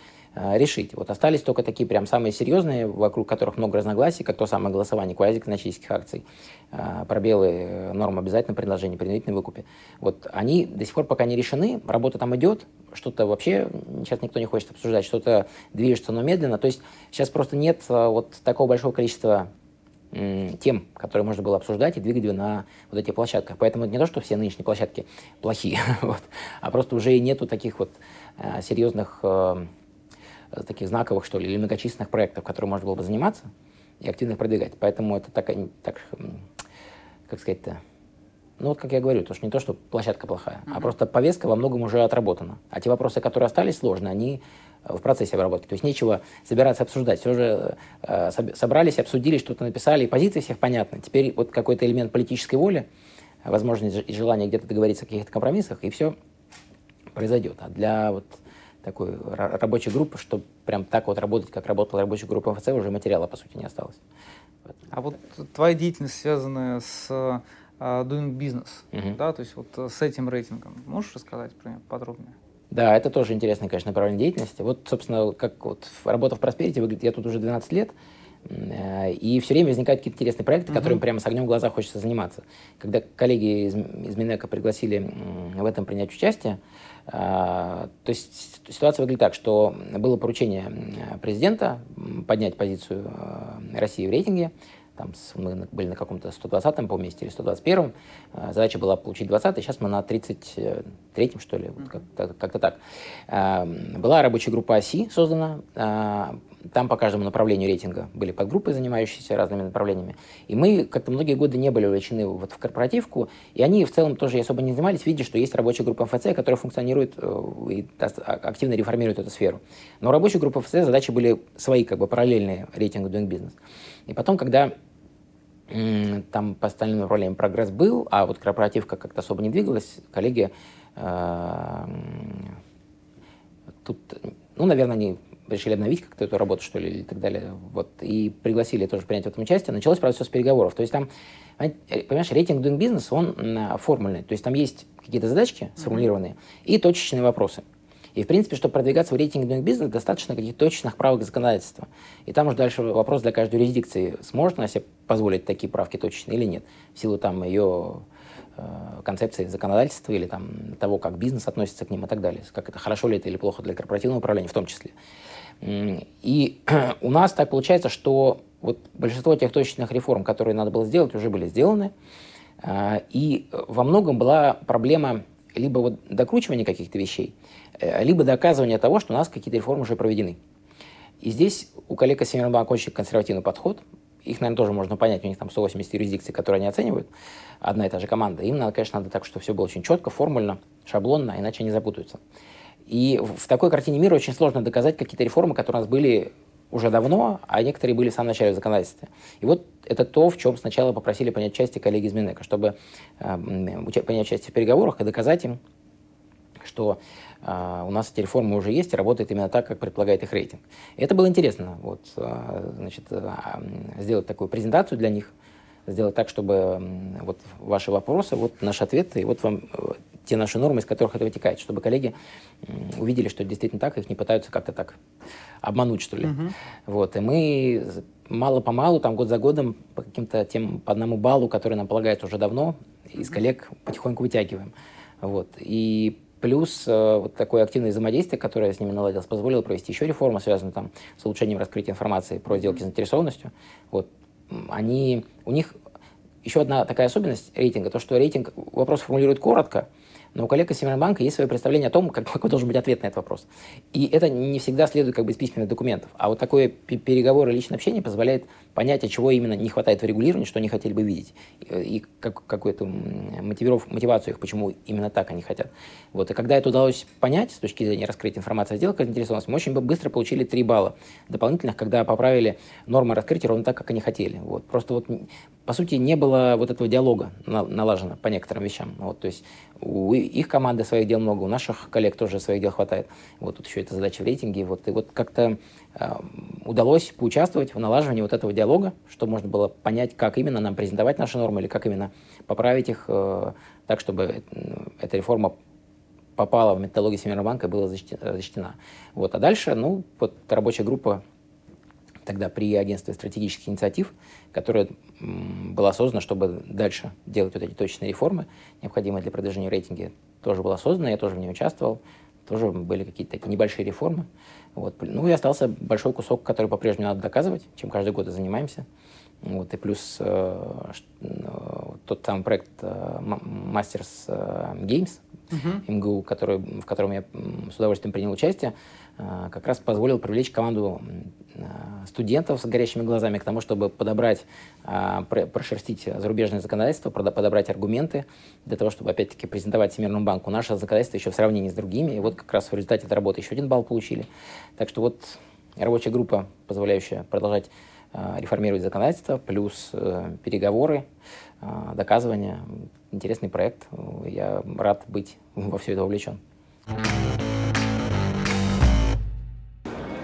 S3: решить. Вот остались только такие прям самые серьезные, вокруг которых много разногласий, как то самое голосование квазикономических акций, э, пробелы э, норм обязательного предложения, принудительной выкупе. Вот они до сих пор пока не решены, работа там идет, что-то вообще сейчас никто не хочет обсуждать, что-то движется, но медленно. То есть сейчас просто нет вот такого большого количества тем, которые можно было обсуждать и двигать на вот этих площадках. Поэтому не то, что все нынешние площадки плохие, вот, а просто уже и нету таких вот э, серьезных, э, таких знаковых, что ли, или многочисленных проектов, которые можно было бы заниматься и активно их продвигать. Поэтому это так, так как сказать-то, ну вот как я говорю, то что не то, что площадка плохая, mm-hmm. а просто повестка во многом уже отработана. А те вопросы, которые остались сложные, они в процессе обработки. То есть нечего собираться обсуждать. Все же э, собрались, обсудили, что-то написали, и позиции всех понятны. Теперь вот какой-то элемент политической воли, возможность и желание где-то договориться о каких-то компромиссах, и все произойдет. А для вот такой рабочей группы, чтобы прям так вот работать, как работала рабочая группа МФЦ, уже материала, по сути, не осталось.
S2: А вот твоя деятельность, связанная с uh, Doing Business, uh-huh. да, то есть вот э, с этим рейтингом, можешь рассказать про него подробнее?
S3: Да, это тоже интересное, конечно, направление деятельности. Вот, собственно, как вот работа в Просперите выглядит, я тут уже 12 лет, э, и все время возникают какие-то интересные проекты, которыми прямо с огнем в глазах хочется заниматься. Когда коллеги из, из Минэка пригласили в этом принять участие, э, то есть ситуация выглядит так, что было поручение президента поднять позицию э, России в рейтинге, там мы были на каком-то 120-м по месте или 121-м. А, задача была получить 20-й, сейчас мы на 33-м, что ли, вот как-то, как-то так. А, была рабочая группа ОСИ создана. А, там по каждому направлению рейтинга были подгруппы, занимающиеся разными направлениями. И мы как-то многие годы не были увлечены вот в корпоративку, и они в целом тоже особо не занимались, видя, что есть рабочая группа МФЦ, которая функционирует э, и активно реформирует эту сферу. Но у рабочей группы МФЦ задачи были свои, как бы параллельные рейтингу Doing Business. И потом, когда там по остальным направлениям прогресс был, а вот корпоративка как-то особо не двигалась, коллеги э, тут, ну, наверное, они решили обновить как-то эту работу, что ли, и так далее, вот, и пригласили тоже принять в этом участие. Началось, правда, все с переговоров. То есть там, понимаешь, рейтинг Doing Business, он формульный. То есть там есть какие-то задачки сформулированные mm-hmm. и точечные вопросы. И, в принципе, чтобы продвигаться в рейтинге Doing Business, достаточно каких-то точных правок законодательства. И там уже дальше вопрос для каждой юрисдикции, сможет она себе позволить такие правки точечные или нет, в силу там ее э, концепции законодательства или там того, как бизнес относится к ним и так далее. Как это хорошо ли это или плохо для корпоративного управления в том числе. И у нас так получается, что вот большинство тех точечных реформ, которые надо было сделать, уже были сделаны. А, и во многом была проблема либо вот докручивания каких-то вещей, Э, либо доказывание того, что у нас какие-то реформы уже проведены. И здесь у коллег из Северного очень консервативный подход. Их, наверное, тоже можно понять, у них там 180 юрисдикций, которые они оценивают, одна и та же команда. Им, надо, конечно, надо так, чтобы все было очень четко, формульно, шаблонно, иначе они запутаются. И в такой картине мира очень сложно доказать какие-то реформы, которые у нас были уже давно, а некоторые были в самом начале в законодательстве. И вот это то, в чем сначала попросили понять участие коллеги из Минэка, чтобы э, принять участие в переговорах и доказать им, что а, у нас эти реформы уже есть и работает именно так, как предполагает их рейтинг. И это было интересно, вот, а, значит, а, сделать такую презентацию для них, сделать так, чтобы вот ваши вопросы, вот наши ответы, и вот вам э, те наши нормы, из которых это вытекает, чтобы коллеги увидели, что это действительно так, их не пытаются как-то так обмануть, что ли. Uh-huh. Вот, и мы мало-помалу, там год за годом, по каким-то тем, по одному баллу, который нам полагается уже давно, из коллег потихоньку вытягиваем. Вот. И Плюс э, вот такое активное взаимодействие, которое с ними наладилось, позволило провести еще реформу, связанную там, с улучшением раскрытия информации про сделки с заинтересованностью. Вот, они, у них еще одна такая особенность рейтинга, то, что рейтинг вопрос формулирует коротко, но у коллег из Северного есть свое представление о том, как, какой должен быть ответ на этот вопрос. И это не всегда следует как бы из письменных документов. А вот такое переговоры и личное общение позволяет понять, от чего именно не хватает в регулировании, что они хотели бы видеть. И как, какую-то мотивиров, мотивацию их, почему именно так они хотят. Вот. И когда это удалось понять с точки зрения раскрытия информации о сделках заинтересованности, мы очень быстро получили 3 балла дополнительных, когда поправили нормы раскрытия ровно так, как они хотели. Вот. Просто вот, по сути, не было вот этого диалога налажено по некоторым вещам. Вот. То есть у их команды своих дел много, у наших коллег тоже своих дел хватает. Вот тут еще эта задача в рейтинге. Вот, и вот как-то э, удалось поучаствовать в налаживании вот этого диалога, что можно было понять, как именно нам презентовать наши нормы или как именно поправить их э, так, чтобы э, эта реформа попала в методологию Всемирного банка и была защищена. Вот. А дальше, ну, вот рабочая группа тогда при агентстве стратегических инициатив, которая была создана, чтобы дальше делать вот эти точные реформы, необходимые для продвижения рейтинга, тоже была создана, я тоже в ней участвовал, тоже были какие-то такие небольшие реформы. Вот. Ну и остался большой кусок, который по-прежнему надо доказывать, чем каждый год и занимаемся. Вот, и плюс э, э, тот самый проект э, Masters э, Games, uh-huh. МГУ, который, в котором я с удовольствием принял участие, э, как раз позволил привлечь команду э, студентов с горящими глазами к тому, чтобы подобрать, э, прошерстить зарубежное законодательство, подобрать аргументы для того, чтобы, опять-таки, презентовать Всемирному банку наше законодательство еще в сравнении с другими. И вот как раз в результате этой работы еще один балл получили. Так что вот рабочая группа, позволяющая продолжать реформировать законодательство, плюс э, переговоры, э, доказывания. Интересный проект. Я рад быть во все это вовлечен.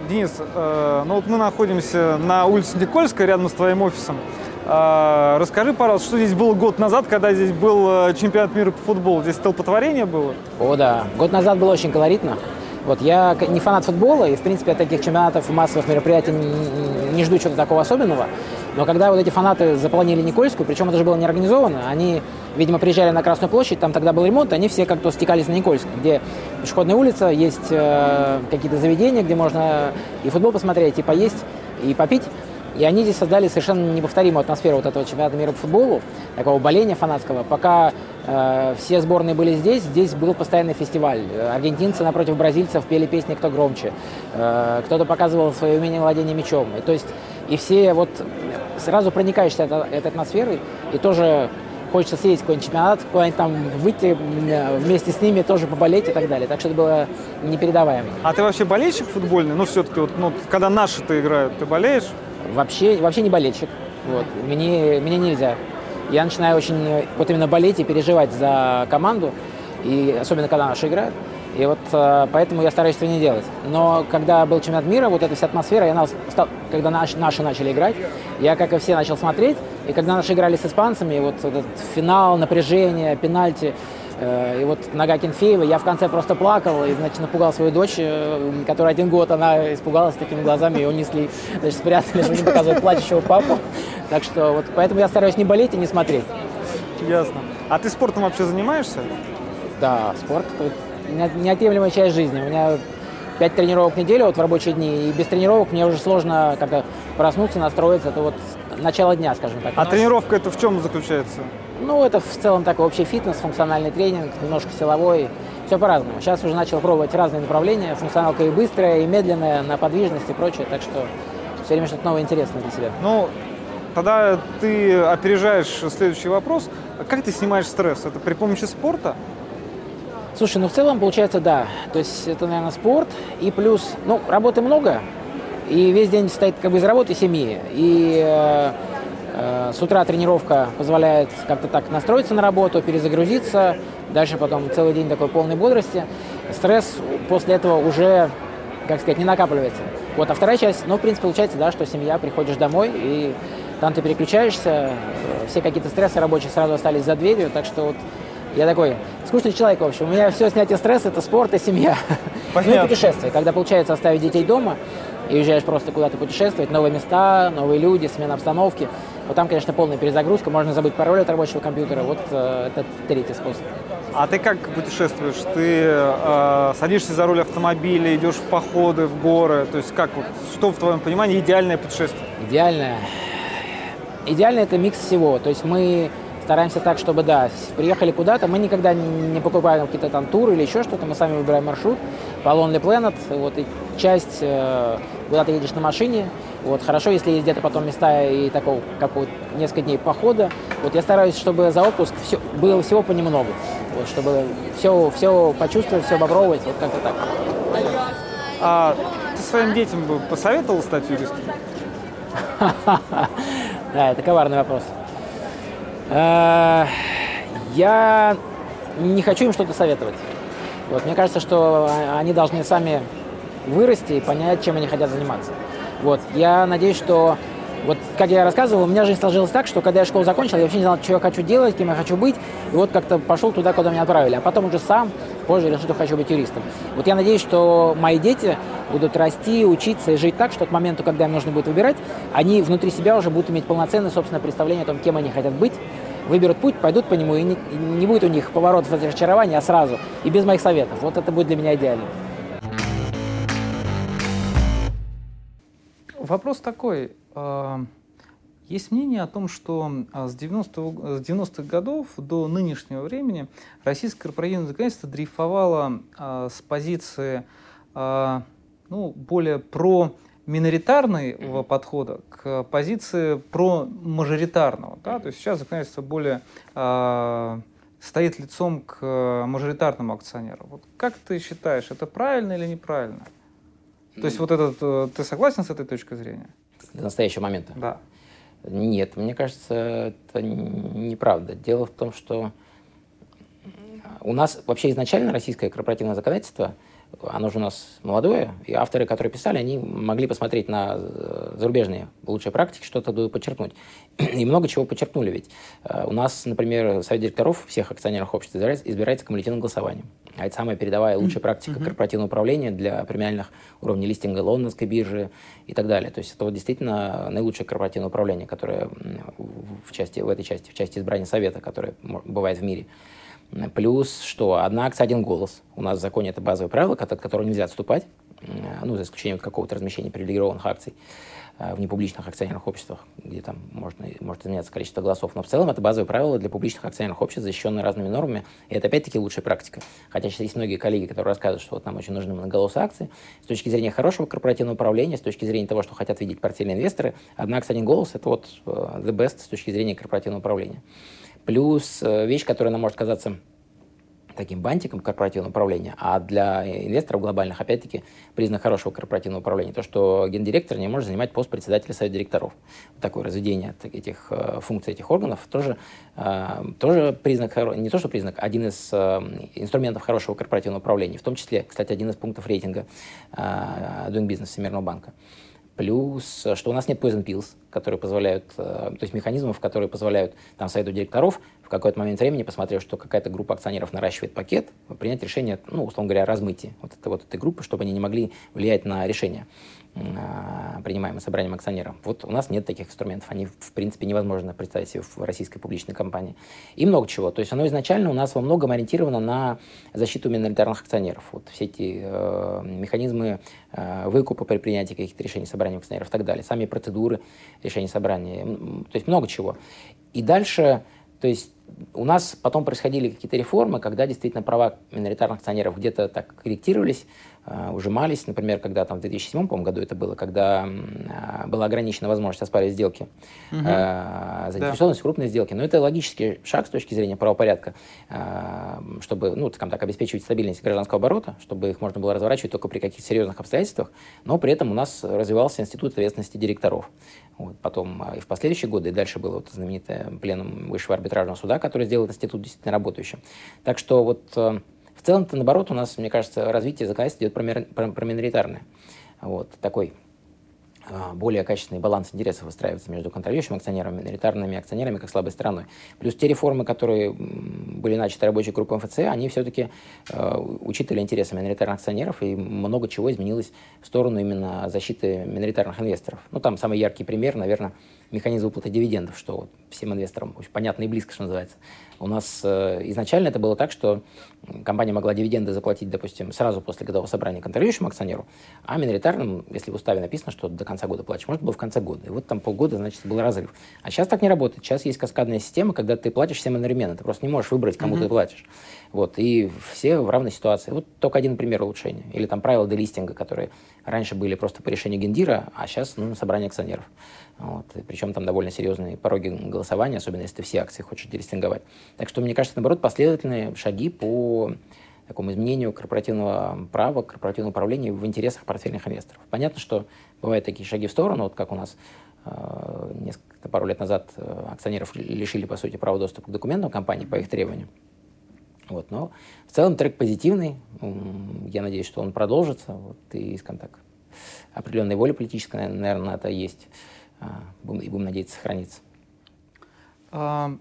S2: Денис, ну вот мы находимся на улице Никольская, рядом с твоим офисом. Расскажи, пожалуйста, что здесь было год назад, когда здесь был чемпионат мира по футболу? Здесь столпотворение было?
S3: О, да. Год назад было очень колоритно. Вот, я не фанат футбола, и, в принципе, от таких чемпионатов и массовых мероприятий не, жду чего-то такого особенного. Но когда вот эти фанаты заполонили Никольскую, причем это же было не организовано, они, видимо, приезжали на Красную площадь, там тогда был ремонт, они все как-то стекались на Никольск, где пешеходная улица, есть э, какие-то заведения, где можно и футбол посмотреть, и поесть, и попить. И они здесь создали совершенно неповторимую атмосферу вот этого чемпионата мира по футболу, такого боления фанатского. Пока э, все сборные были здесь, здесь был постоянный фестиваль. Аргентинцы напротив бразильцев пели песни «Кто громче», э, кто-то показывал свое умение владения мячом. И, то есть, и все вот сразу проникаешься этой, атмосферой, и тоже хочется съездить в какой-нибудь чемпионат, куда-нибудь там выйти вместе с ними, тоже поболеть и так далее. Так что это было непередаваемо.
S2: А ты вообще болельщик футбольный? Ну, все-таки, вот, ну, когда наши-то играют, ты болеешь?
S3: Вообще, вообще не болельщик. Вот. Мне, мне нельзя. Я начинаю очень вот именно болеть и переживать за команду, и особенно когда наша играет. И вот э, поэтому я стараюсь этого не делать. Но когда был чемпионат мира, вот эта вся атмосфера, я стал, когда наш, наши начали играть, я, как и все, начал смотреть. И когда наши играли с испанцами, вот этот финал, напряжение, пенальти, и вот нога Кенфеева, я в конце просто плакал и, значит, напугал свою дочь, э, которая один год, она испугалась такими глазами, ее унесли, значит, спрятали, чтобы не показывать плачущего папу. Так что вот поэтому я стараюсь не болеть и не смотреть.
S2: Ясно. А ты спортом вообще занимаешься?
S3: Да, спорт – неотъемлемая часть жизни. У меня пять тренировок в неделю вот в рабочие дни, и без тренировок мне уже сложно как-то проснуться, настроиться. Это вот начало дня, скажем так.
S2: А тренировка это в чем заключается?
S3: Ну, это в целом такой общий фитнес, функциональный тренинг, немножко силовой, все по-разному. Сейчас уже начал пробовать разные направления, функционалка и быстрая, и медленная, на подвижность и прочее, так что все время что-то новое интересное для себя.
S2: Ну, тогда ты опережаешь следующий вопрос. Как ты снимаешь стресс? Это при помощи спорта?
S3: Слушай, ну в целом получается да. То есть это, наверное, спорт и плюс, ну, работы много, и весь день стоит как бы из работы семьи. И Э, с утра тренировка позволяет как-то так настроиться на работу, перезагрузиться, дальше потом целый день такой полной бодрости. Стресс после этого уже, как сказать, не накапливается. Вот, а вторая часть, ну, в принципе, получается, да, что семья, приходишь домой, и там ты переключаешься, э, все какие-то стрессы рабочие сразу остались за дверью, так что вот я такой скучный человек, в общем. У меня все снятие стресса – это спорт и семья. Понятно. Ну и путешествия. Когда получается оставить детей дома и уезжаешь просто куда-то путешествовать, новые места, новые люди, смена обстановки – вот там, конечно, полная перезагрузка, можно забыть пароль от рабочего компьютера. Вот э, это третий способ.
S2: А ты как путешествуешь? Ты э, садишься за руль автомобиля, идешь в походы, в горы? То есть как, вот, что в твоем понимании идеальное путешествие?
S3: Идеальное? Идеальное – это микс всего. То есть мы стараемся так, чтобы, да, приехали куда-то, мы никогда не покупаем какие-то там туры или еще что-то, мы сами выбираем маршрут по Lonely Planet, вот, и часть, э, куда ты едешь на машине, вот, хорошо, если есть где-то потом места и такого, как вот несколько дней похода. Вот я стараюсь, чтобы за отпуск все, было всего понемногу. Вот, чтобы все, все почувствовать, все попробовать, вот как-то так.
S2: А ты своим детям бы посоветовал стать юристом?
S3: Да, это коварный вопрос. Э, я не хочу им что-то советовать. Вот, мне кажется, что они должны сами вырасти и понять, чем они хотят заниматься. Вот, я надеюсь, что вот, как я рассказывал, у меня жизнь сложилась так, что когда я школу закончил, я вообще не знал, что я хочу делать, кем я хочу быть, и вот как-то пошел туда, куда меня отправили. А потом уже сам позже решил, что хочу быть юристом. Вот я надеюсь, что мои дети будут расти, учиться и жить так, что к моменту, когда им нужно будет выбирать, они внутри себя уже будут иметь полноценное собственное представление о том, кем они хотят быть, выберут путь, пойдут по нему, и не, и не будет у них поворотов разочарования, а сразу, и без моих советов. Вот это будет для меня идеально.
S2: Вопрос такой. А, есть мнение о том, что а, с 90-х 90 годов до нынешнего времени российское корпоративное законодательство дрейфовало а, с позиции ну, более про миноритарного подхода к позиции про мажоритарного. Да? То есть сейчас законодательство более э, стоит лицом к мажоритарному акционеру. Вот как ты считаешь, это правильно или неправильно? То есть вот этот, э, ты согласен с этой точкой зрения?
S3: До настоящего момента?
S2: Да.
S3: Нет, мне кажется, это неправда. Дело в том, что у нас вообще изначально российское корпоративное законодательство – оно же у нас молодое, и авторы, которые писали, они могли посмотреть на э, зарубежные лучшие практики, что-то подчеркнуть. И много чего подчеркнули ведь. Э, у нас, например, совет директоров всех акционерных обществ избирается, избирается кумулятивным голосованием. А это самая передовая лучшая практика mm-hmm. корпоративного управления для премиальных уровней листинга лондонской биржи и так далее. То есть это вот действительно наилучшее корпоративное управление, которое в, части, в этой части, в части избрания совета, которое бывает в мире. Плюс, что одна акция, один голос. У нас в законе это базовое правило, от которого нельзя отступать, ну, за исключением какого-то размещения привилегированных акций э, в непубличных акционерных обществах, где там можно, может изменяться количество голосов. Но в целом это базовое правило для публичных акционерных обществ, защищенное разными нормами. И это опять-таки лучшая практика. Хотя сейчас есть многие коллеги, которые рассказывают, что вот нам очень нужны многоголосые акции. С точки зрения хорошего корпоративного управления, с точки зрения того, что хотят видеть портфельные инвесторы, одна акция, один голос – это вот э, the best с точки зрения корпоративного управления. Плюс э, вещь, которая нам может казаться таким бантиком корпоративного управления, а для инвесторов глобальных, опять-таки, признак хорошего корпоративного управления, то, что гендиректор не может занимать пост председателя совета директоров. Такое разведение этих э, функций этих органов тоже, э, тоже признак, не то что признак, один из инструментов хорошего корпоративного управления, в том числе, кстати, один из пунктов рейтинга Doing Business Всемирного банка. Плюс, что у нас нет poison pills, которые позволяют, э, то есть механизмов, которые позволяют там совету директоров в какой-то момент времени, посмотрев, что какая-то группа акционеров наращивает пакет, принять решение, ну, условно говоря, размытие вот, это, вот этой группы, чтобы они не могли влиять на решение. А, принимаемым собранием акционеров. Вот у нас нет таких инструментов, они в принципе невозможно представить себе в российской публичной компании. И много чего. То есть оно изначально у нас во многом ориентировано на защиту миноритарных акционеров. Вот все эти э, механизмы э, выкупа при принятии каких-то решений собранием акционеров и так далее, сами процедуры решения собрания, то есть много чего. И дальше, то есть у нас потом происходили какие-то реформы, когда действительно права миноритарных акционеров где-то так корректировались, Э, ужимались, например, когда там в 2007 году это было, когда э, была ограничена возможность оспаривать сделки, угу. заинтересованность да. крупной сделке. Но это логический шаг с точки зрения правопорядка, чтобы, ну, скажем так, обеспечивать стабильность гражданского оборота, чтобы их можно было разворачивать только при каких-то серьезных обстоятельствах, но при этом у нас развивался институт ответственности директоров. Вот, потом э, и в последующие годы, и дальше было вот знаменитое пленум Высшего арбитражного суда, который сделал институт действительно работающим. Так что вот в целом-то, наоборот, у нас, мне кажется, развитие законодательства идет про, про, про миноритарное. Вот, такой а, более качественный баланс интересов выстраивается между контролирующими акционерами, миноритарными акционерами как слабой стороной. Плюс те реформы, которые были начаты рабочей группой МФЦ, они все-таки э, учитывали интересы миноритарных акционеров, и много чего изменилось в сторону именно защиты миноритарных инвесторов. Ну, там самый яркий пример, наверное, механизм выплаты дивидендов, что всем инвесторам очень понятно и близко, что называется. У нас э, изначально это было так, что компания могла дивиденды заплатить, допустим, сразу после годового собрания контролирующему акционеру, а миноритарным, если в уставе написано, что до конца года платишь, может, было в конце года. И вот там полгода, значит, был разрыв. А сейчас так не работает. Сейчас есть каскадная система, когда ты платишь всем одновременно. Ты просто не можешь выбрать, кому mm-hmm. ты платишь. Вот, и все в равной ситуации. Вот только один пример улучшения. Или там правила делистинга, которые раньше были просто по решению гендира, а сейчас ну, собрание акционеров. Вот. И причем там довольно серьезные пороги голосования, особенно если ты все акции хочешь делистинговать. Так что, мне кажется, наоборот, последовательные шаги по такому изменению корпоративного права, корпоративного управления в интересах портфельных инвесторов. Понятно, что бывают такие шаги в сторону, вот как у нас э, несколько, пару лет назад э, акционеров лишили, по сути, права доступа к документам компании по их требованиям. Вот, но в целом трек позитивный. Я надеюсь, что он продолжится. Вот, и, скажем так, определенная воля политическая, наверное, на это есть. А, и будем надеяться сохраниться.
S2: А,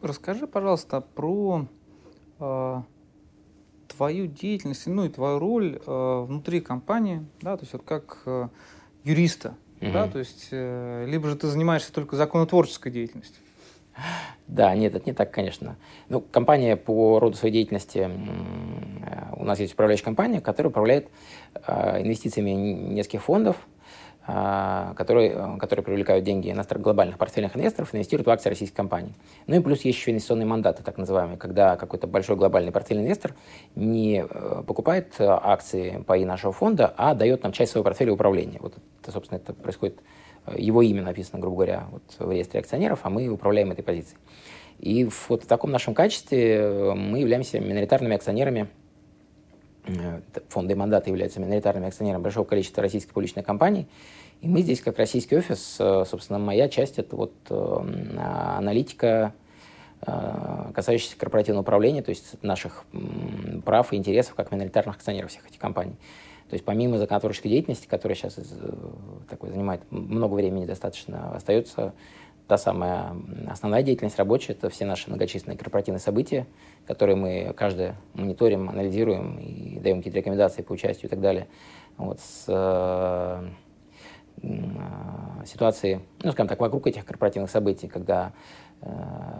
S2: расскажи, пожалуйста, про а, твою деятельность, ну и твою роль а, внутри компании, да, то есть вот как а, юриста, угу. да, то есть а, либо же ты занимаешься только законотворческой деятельностью.
S3: Да, нет, это не так, конечно. Ну, компания по роду своей деятельности, у нас есть управляющая компания, которая управляет инвестициями нескольких фондов, которые, которые привлекают деньги иностранных глобальных портфельных инвесторов, инвестируют в акции российской компании. Ну и плюс есть еще инвестиционные мандаты, так называемые, когда какой-то большой глобальный портфельный инвестор не э, покупает э, акции по и нашего фонда, а дает нам часть своего портфеля управления. Вот это, собственно, это происходит, э, его имя написано, грубо говоря, вот в реестре акционеров, а мы управляем этой позицией. И вот в таком нашем качестве мы являемся миноритарными акционерами фонды и мандаты являются миноритарными акционерами большого количества российских публичных компаний. И мы здесь, как российский офис, э, собственно, моя часть – это вот э, аналитика, э, касающаяся корпоративного управления, то есть наших прав и интересов как миноритарных акционеров всех этих компаний. То есть помимо законотворческой деятельности, которая сейчас такой, занимает много времени достаточно, остается та самая основная деятельность рабочая, это все наши многочисленные корпоративные события, которые мы каждое мониторим, анализируем и даем какие-то рекомендации по участию и так далее. Вот, с э, э, ситуации, ну, скажем так, вокруг этих корпоративных событий, когда э,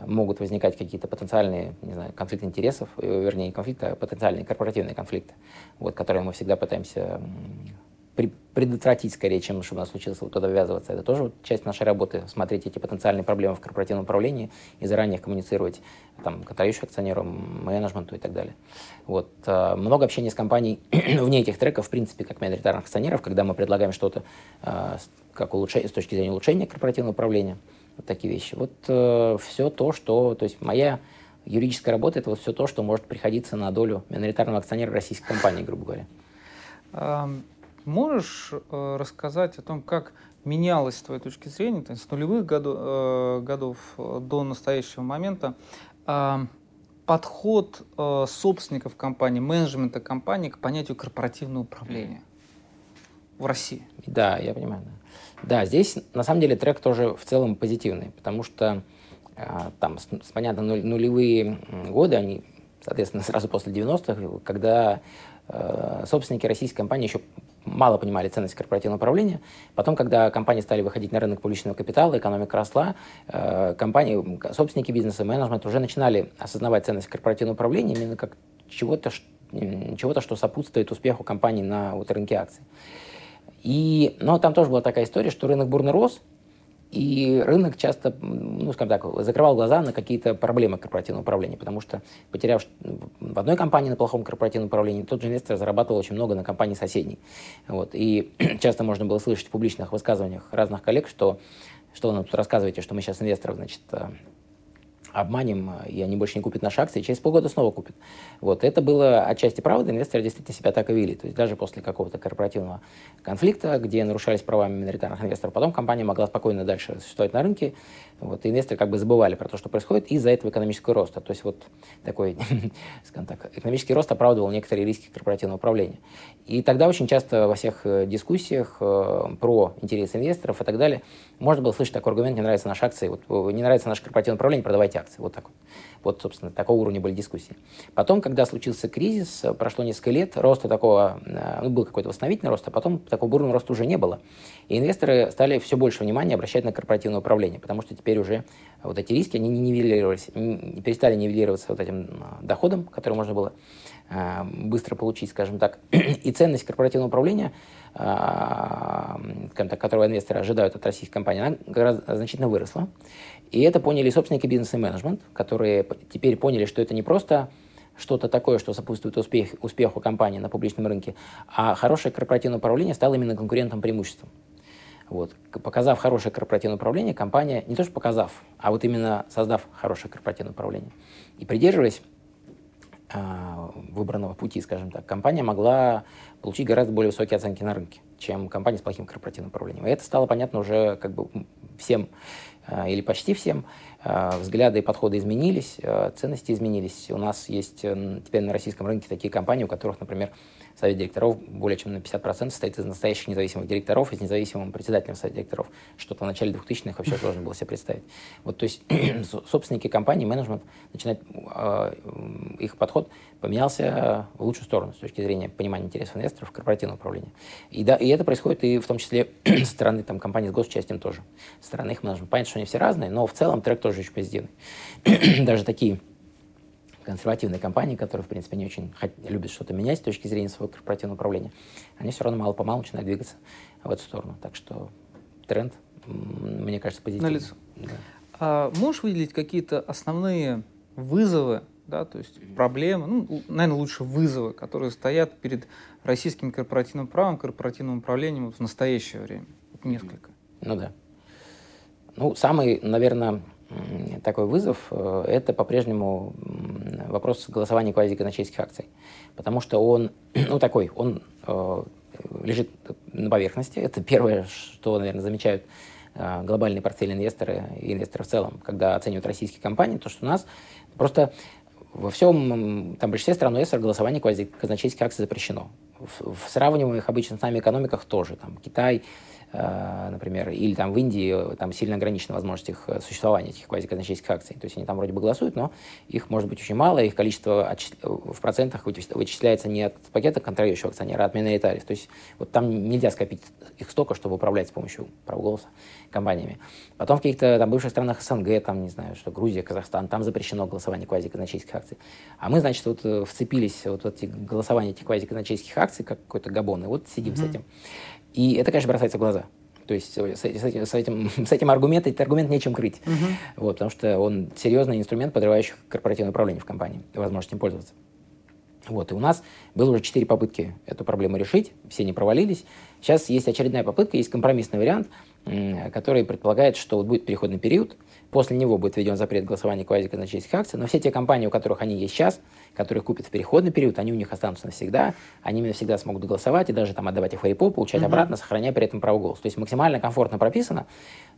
S3: могут возникать какие-то потенциальные, не знаю, конфликты интересов, э, вернее, не конфликты, а потенциальные корпоративные конфликты, вот, которые мы всегда пытаемся предотвратить скорее, чем чтобы у нас случилось вот туда ввязываться. Это тоже вот часть нашей работы, смотреть эти потенциальные проблемы в корпоративном управлении и заранее коммуницировать там, контролирующим акционерам, менеджменту и так далее. Вот. А, много общения с компанией вне этих треков, в принципе, как миноритарных акционеров, когда мы предлагаем что-то а, как улучшение, с точки зрения улучшения корпоративного управления, вот такие вещи. Вот э, все то, что, то есть моя юридическая работа, это вот все то, что может приходиться на долю миноритарного акционера российской компании, грубо говоря.
S2: Можешь э, рассказать о том, как менялось с твоей точки зрения, есть с нулевых году, э, годов э, до настоящего момента, э, подход э, собственников компании, менеджмента компании к понятию корпоративного управления в России?
S3: Да, я понимаю. Да. да, здесь на самом деле трек тоже в целом позитивный, потому что э, там, с, понятно, нулевые годы, они, соответственно, сразу после 90-х, когда э, собственники российской компании еще мало понимали ценность корпоративного управления. Потом, когда компании стали выходить на рынок публичного капитала, экономика росла, э, компании, собственники бизнеса, менеджмент уже начинали осознавать ценность корпоративного управления именно как чего-то, чего-то что сопутствует успеху компании на вот, рынке акций. И, но там тоже была такая история, что рынок бурно рос, и рынок часто, ну, скажем так, закрывал глаза на какие-то проблемы корпоративного управления, потому что, потеряв в одной компании на плохом корпоративном управлении, тот же инвестор зарабатывал очень много на компании соседней. Вот. И часто можно было слышать в публичных высказываниях разных коллег, что что вы нам тут рассказываете, что мы сейчас инвесторов, значит, обманем, и они больше не купят наши акции, и через полгода снова купят. Вот. Это было отчасти правда, инвесторы действительно себя так и вели. То есть даже после какого-то корпоративного конфликта, где нарушались права миноритарных инвесторов, потом компания могла спокойно дальше существовать на рынке, Вот, инвесторы как бы забывали про то, что происходит из-за этого экономического роста. То есть вот такой, скажем так, экономический рост оправдывал некоторые риски корпоративного управления. И тогда очень часто во всех э, дискуссиях э, про интересы инвесторов и так далее можно было слышать такой аргумент, не нравятся наши акции, вот, э, не нравится наше корпоративное управление, продавайте акции. Вот так вот. Вот, собственно, такого уровня были дискуссии. Потом, когда случился кризис, прошло несколько лет, роста такого, ну, был какой-то восстановительный рост, а потом такого бурного роста уже не было. И инвесторы стали все больше внимания обращать на корпоративное управление, потому что теперь уже вот эти риски, они не нивелировались, перестали нивелироваться вот этим а, доходом, который можно было а, быстро получить, скажем так. И ценность корпоративного управления, а, так, которого инвесторы ожидают от российских компаний, она гораздо, значительно выросла. И это поняли собственники бизнеса и менеджмент, которые теперь поняли, что это не просто что-то такое, что сопутствует успех, успеху компании на публичном рынке, а хорошее корпоративное управление стало именно конкурентным преимуществом. Вот. Показав хорошее корпоративное управление, компания, не то что показав, а вот именно создав хорошее корпоративное управление и придерживаясь э, выбранного пути, скажем так, компания могла получить гораздо более высокие оценки на рынке, чем компания с плохим корпоративным управлением. И это стало понятно уже как бы всем э, или почти всем. Э, взгляды и подходы изменились, э, ценности изменились. У нас есть э, теперь на российском рынке такие компании, у которых, например, совет директоров более чем на 50% состоит из настоящих независимых директоров и с независимым председателем совета директоров, что-то в начале 2000-х вообще сложно было себе представить. Вот, то есть собственники компании, менеджмент, начинает, э, их подход поменялся в лучшую сторону с точки зрения понимания интересов инвесторов, корпоративного управления. И, да, и это происходит и в том числе со стороны там, компаний с госучастием тоже, со стороны их менеджмента. Понятно, что они все разные, но в целом трек тоже очень позитивный. Даже такие консервативные компании, которые, в принципе, не очень любят что-то менять с точки зрения своего корпоративного управления, они все равно мало-помалу начинают двигаться в эту сторону. Так что тренд, мне кажется, позитивный. На лицо.
S2: Да. А можешь выделить какие-то основные вызовы, да, то есть проблемы, ну, наверное, лучше вызовы, которые стоят перед российским корпоративным правом, корпоративным управлением в настоящее время? Вот несколько.
S3: Ну да. Ну, самый, наверное, такой вызов э, – это по-прежнему вопрос голосования квазиказначейских акций. Потому что он, ну, такой, он э, лежит на поверхности. Это первое, что, наверное, замечают э, глобальные портфельные инвесторы и инвесторы в целом, когда оценивают российские компании, то, что у нас просто во всем, там, большинстве стран ОСР голосование квазиказначейских акций запрещено. В, в сравниваемых обычно с нами экономиках тоже. Там, Китай, например, или там в Индии там сильно ограничена возможность их э, существования, этих квазиказначейских акций. То есть они там вроде бы голосуют, но их может быть очень мало, их количество в процентах вычисляется не от пакета контролирующего акционера, а от миноритариев. То есть вот там нельзя скопить их столько, чтобы управлять с помощью права голоса компаниями. Потом в каких-то там бывших странах СНГ, там, не знаю, что Грузия, Казахстан, там запрещено голосование квазиказначейских акций. А мы, значит, вот э, вцепились вот в эти голосования этих квазиказначейских акций, как какой-то габон, и вот сидим mm-hmm. с этим. И это, конечно, бросается в глаза. То есть с, этим, с, этим, с этим аргументом, этот аргумент нечем крыть. Uh-huh. Вот, потому что он серьезный инструмент, подрывающий корпоративное управление в компании возможность им пользоваться. Вот, и у нас было уже четыре попытки эту проблему решить, все не провалились. Сейчас есть очередная попытка, есть компромиссный вариант, который предполагает, что вот будет переходный период, после него будет введен запрет голосования квазиказначейских акций, но все те компании, у которых они есть сейчас, которые купят в переходный период, они у них останутся навсегда, они навсегда смогут голосовать и даже там отдавать их в АИПО, получать угу. обратно, сохраняя при этом право голоса. То есть максимально комфортно прописано.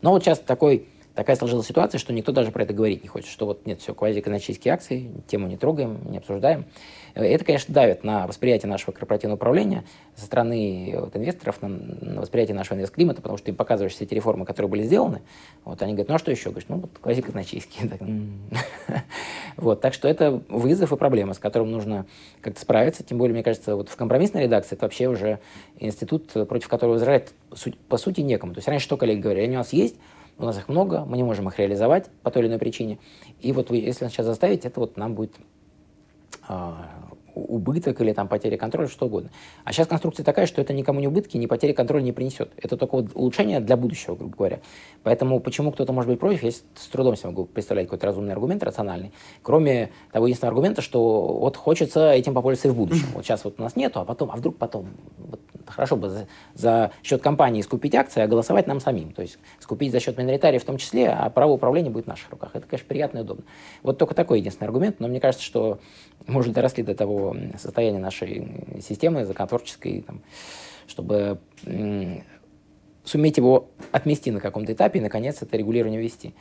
S3: Но вот сейчас такой такая сложилась ситуация, что никто даже про это говорить не хочет, что вот нет, все, квазиказначейские акции, тему не трогаем, не обсуждаем. Это, конечно, давит на восприятие нашего корпоративного управления со стороны вот, инвесторов, на, на восприятие нашего инвестклимата, потому что ты показываешь все эти реформы, которые были сделаны, вот они говорят, ну а что еще? Говоришь, ну вот квазиказначейские. вот, так что это вызов и проблема, с которым нужно как-то справиться, тем более, мне кажется, вот в компромиссной редакции это вообще уже институт, против которого возражать по сути некому. То есть раньше что коллеги говорили, они у нас есть, у нас их много, мы не можем их реализовать по той или иной причине. И вот вы, если нас сейчас заставить, это вот нам будет убыток или там потеря контроля, что угодно. А сейчас конструкция такая, что это никому не убытки, ни потери контроля не принесет. Это только вот улучшение для будущего, грубо говоря. Поэтому почему кто-то может быть против, я с трудом себе могу представлять какой-то разумный аргумент, рациональный. Кроме того единственного аргумента, что вот хочется этим попользоваться и в будущем. Вот сейчас вот у нас нету, а потом, а вдруг потом. Вот хорошо бы за, за счет компании скупить акции, а голосовать нам самим. То есть скупить за счет миноритариев в том числе, а право управления будет в наших руках. Это, конечно, приятно и удобно. Вот только такой единственный аргумент, но мне кажется, что мы уже доросли до того состояния нашей системы законотворческой, там, чтобы суметь его отмести на каком-то этапе и, наконец, это регулирование ввести.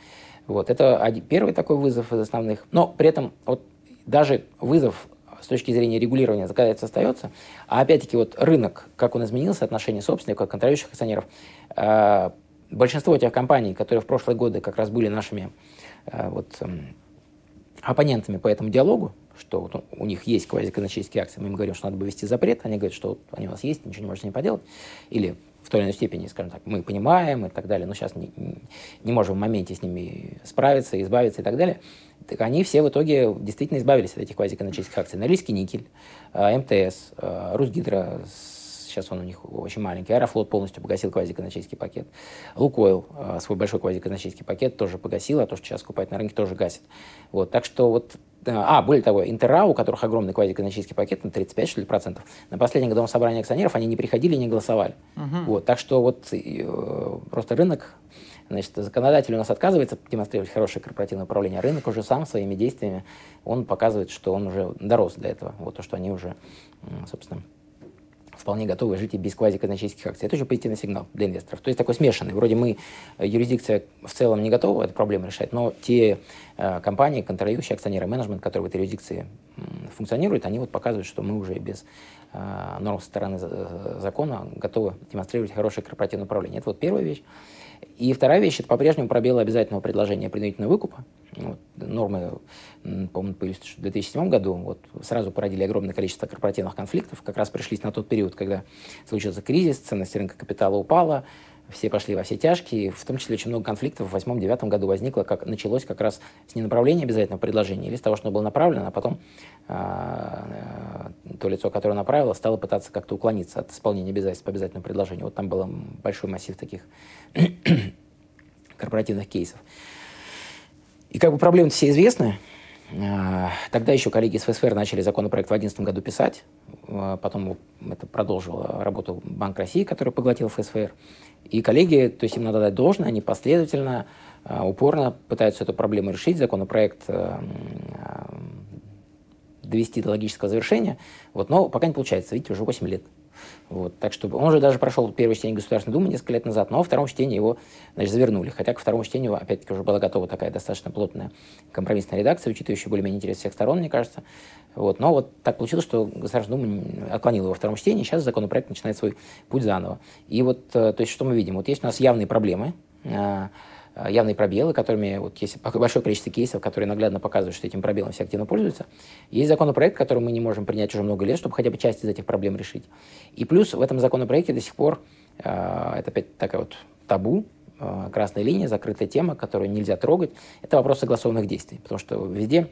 S3: Вот, это один, первый такой вызов из основных. Но при этом вот даже вызов с точки зрения регулирования законодательства остается. А опять-таки вот рынок, как он изменился, отношения собственников, контролирующих акционеров, э, большинство тех компаний, которые в прошлые годы как раз были нашими э, вот, э, оппонентами по этому диалогу, что вот у них есть квазикономические акции, мы им говорим, что надо бы ввести запрет, они говорят, что они у вас есть, ничего не можете с ними поделать, или в той или иной степени, скажем так, мы понимаем и так далее, но сейчас не, не можем в моменте с ними справиться, избавиться и так далее, так они все в итоге действительно избавились от этих квазикономических акций. Норильский никель, э, МТС, э, Русгидро, сейчас он у них очень маленький, Аэрофлот полностью погасил квазикономический пакет, Лукойл э, свой большой квазикономический пакет тоже погасил, а то, что сейчас скупать на рынке, тоже гасит. Вот, так что вот а, более того, Интера, у которых огромный квазиэкономический пакет, на 35 что ли, процентов, на последнем годовом собрании акционеров они не приходили и не голосовали. Угу. Вот, так что вот э, просто рынок, значит, законодатель у нас отказывается демонстрировать хорошее корпоративное управление, а рынок уже сам своими действиями, он показывает, что он уже дорос до этого, вот то, что они уже, собственно, вполне готовы жить и без квазиэкономических акций. Это очень позитивный сигнал для инвесторов. То есть такой смешанный. Вроде мы, э, юрисдикция в целом не готова эту проблему решать, но те э, компании, контролирующие акционеры, менеджмент, которые в этой юрисдикции э, функционируют, они вот показывают, что мы уже без э, норм со стороны э, закона готовы демонстрировать хорошее корпоративное управление. Это вот первая вещь. И вторая вещь – это по-прежнему пробел обязательного предложения принудительного выкупа. Вот, нормы, по-моему, появились в 2007 году. Вот, сразу породили огромное количество корпоративных конфликтов. Как раз пришлись на тот период, когда случился кризис, ценность рынка капитала упала, все пошли во все тяжкие, в том числе очень много конфликтов в 2008-2009 году возникло, как началось как раз с ненаправления обязательного предложения или с того, что оно было направлено, а потом а, э, то лицо, которое направило, стало пытаться как-то уклониться от исполнения обязательств по обязательному предложению. Вот там был большой массив таких корпоративных кейсов. И как бы проблемы все известны. А, тогда еще коллеги из ФСФР начали законопроект в 2011 году писать. А, потом это продолжила работу Банк России, который поглотил ФСФР. И коллеги, то есть им надо дать должное, они последовательно, а, упорно пытаются эту проблему решить. Законопроект довести до логического завершения. Вот, но пока не получается. Видите, уже 8 лет. Вот, так что он уже даже прошел первое чтение Государственной Думы несколько лет назад, но во втором чтении его значит, завернули. Хотя к второму чтению, опять-таки, уже была готова такая достаточно плотная компромиссная редакция, учитывающая более-менее интерес всех сторон, мне кажется. Вот, но вот так получилось, что Государственная Дума отклонила его во втором чтении, сейчас законопроект начинает свой путь заново. И вот, э, то есть, что мы видим? Вот есть у нас явные проблемы, Э, явные пробелы, которыми вот есть большое количество кейсов, которые наглядно показывают, что этим пробелом все активно пользуются. Есть законопроект, который мы не можем принять уже много лет, чтобы хотя бы часть из этих проблем решить. И плюс в этом законопроекте до сих пор, э, это опять такая вот табу, э, красная линия, закрытая тема, которую нельзя трогать, это вопрос согласованных действий. Потому что везде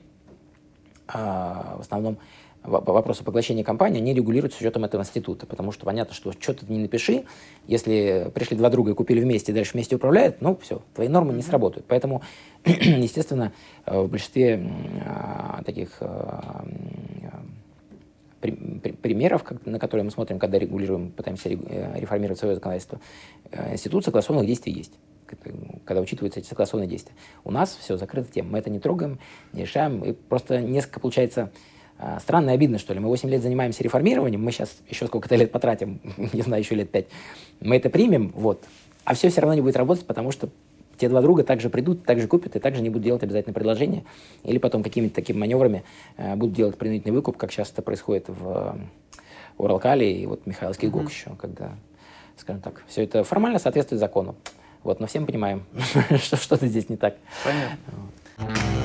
S3: в основном вопросы поглощения компании, они регулируются с учетом этого института, потому что понятно, что что-то не напиши, если пришли два друга и купили вместе, и дальше вместе управляют, ну, все, твои нормы не сработают. Поэтому, естественно, э, в большинстве а, таких а, примеров, на которые мы смотрим, когда регулируем, пытаемся э, реформировать свое законодательство, э, институт согласованных действий есть когда учитываются эти согласованные действия. У нас все закрыта тема. Мы это не трогаем, не решаем. И просто несколько, получается, странно и обидно, что ли. Мы 8 лет занимаемся реформированием, мы сейчас еще сколько-то лет потратим, не знаю, еще лет 5. Мы это примем, вот. А все все равно не будет работать, потому что те два друга также придут, также купят и также не будут делать обязательно предложение. Или потом какими-то такими маневрами э, будут делать принудительный выкуп, как сейчас это происходит в э, Уралкале и вот Михайловский mm-hmm. ГОК еще, когда, скажем так, все это формально соответствует закону. Вот, но всем понимаем, что что-то здесь не так.
S4: Понятно.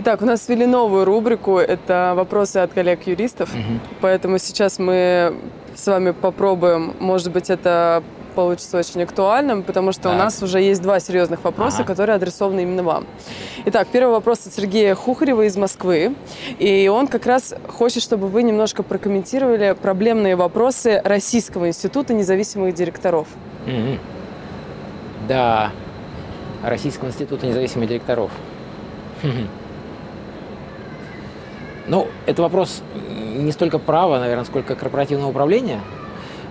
S4: Итак, у нас ввели новую рубрику. Это вопросы от коллег-юристов. Угу. Поэтому сейчас мы с вами попробуем, может быть, это получится очень актуальным, потому что так. у нас уже есть два серьезных вопроса, ага. которые адресованы именно вам. Итак, первый вопрос от Сергея Хухарева из Москвы. И он как раз хочет, чтобы вы немножко прокомментировали проблемные вопросы Российского института независимых директоров.
S3: mm Да, Российского института независимых директоров. Ну, это вопрос не столько права, наверное, сколько корпоративного управления.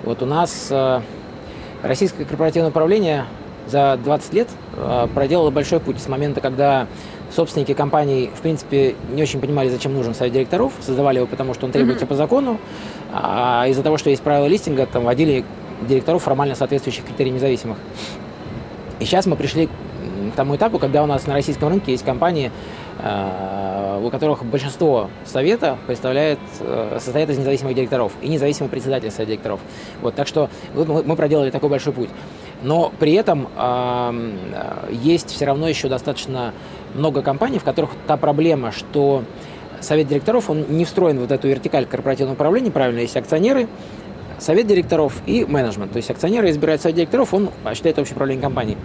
S3: Вот у нас э, российское корпоративное управление за 20 лет э, проделало большой путь с момента, когда собственники компаний, в принципе, не очень понимали, зачем нужен совет директоров, создавали его, потому что он требуется mm-hmm. по закону, а из-за того, что есть правила листинга, там вводили директоров формально соответствующих критерий независимых. И сейчас мы пришли к тому этапу, когда у нас на российском рынке есть компании, у которых большинство совета представляет, э, состоит из независимых директоров и независимый председатель совета директоров. Вот, так что вот мы, мы проделали такой большой путь. Но при этом э, есть все равно еще достаточно много компаний, в которых та проблема, что совет директоров, он не встроен в вот эту вертикаль корпоративного управления, правильно, есть акционеры, совет директоров и менеджмент. То есть акционеры избирают совет директоров, он осуществляет общее управление компанией.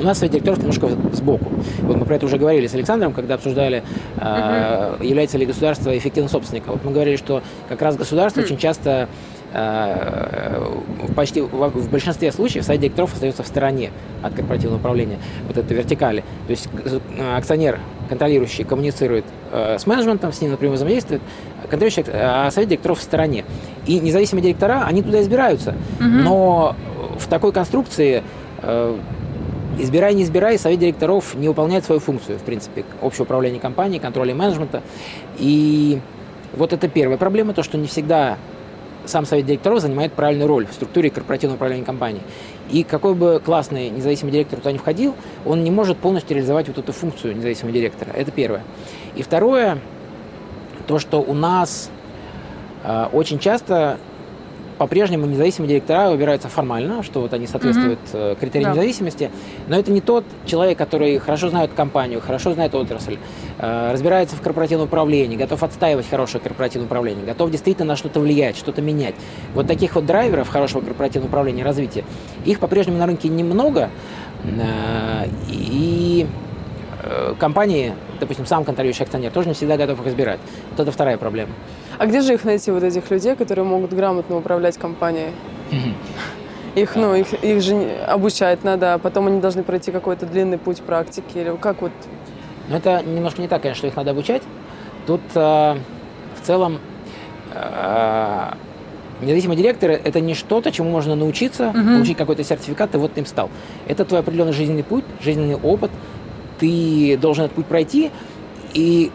S3: У нас совет директоров немножко сбоку. Вот мы про это уже говорили с Александром, когда обсуждали, э, является ли государство эффективным собственником. Вот мы говорили, что как раз государство mm. очень часто Э, почти в большинстве случаев совет директоров остается в стороне от корпоративного управления, вот этой вертикали. То есть э, акционер, контролирующий, коммуницирует с менеджментом, с ним напрямую взаимодействует, контролирующий, а совет директоров в стороне. И независимые директора, они туда избираются. Угу. Но в такой конструкции избирай, не избирай, совет директоров не выполняет свою функцию, в принципе, общего управления компанией, контроля менеджмента. И вот это первая проблема, то, что не всегда сам совет директоров занимает правильную роль в структуре корпоративного управления компанией. И какой бы классный независимый директор туда не входил, он не может полностью реализовать вот эту функцию независимого директора. Это первое. И второе, то, что у нас э, очень часто по-прежнему независимые директора выбираются формально, что вот они соответствуют mm-hmm. критериям да. независимости, но это не тот человек, который хорошо знает компанию, хорошо знает отрасль, э, разбирается в корпоративном управлении, готов отстаивать хорошее корпоративное управление, готов действительно на что-то влиять, что-то менять. Вот таких вот драйверов хорошего корпоративного управления развития, их по-прежнему на рынке немного, э, и компании, допустим, сам контролирующий акционер, тоже не всегда готов их избирать. Вот это вторая проблема.
S4: А где же их найти, вот этих людей, которые могут грамотно управлять компанией? Их, ну, их, их же обучать надо, а потом они должны пройти какой-то длинный путь практики, или как вот?
S3: Ну, это немножко не так, конечно, что их надо обучать. Тут э, в целом э, независимый директор – это не что-то, чему можно научиться, угу. получить какой-то сертификат, и вот ты им стал. Это твой определенный жизненный путь, жизненный опыт. Ты должен этот путь пройти, и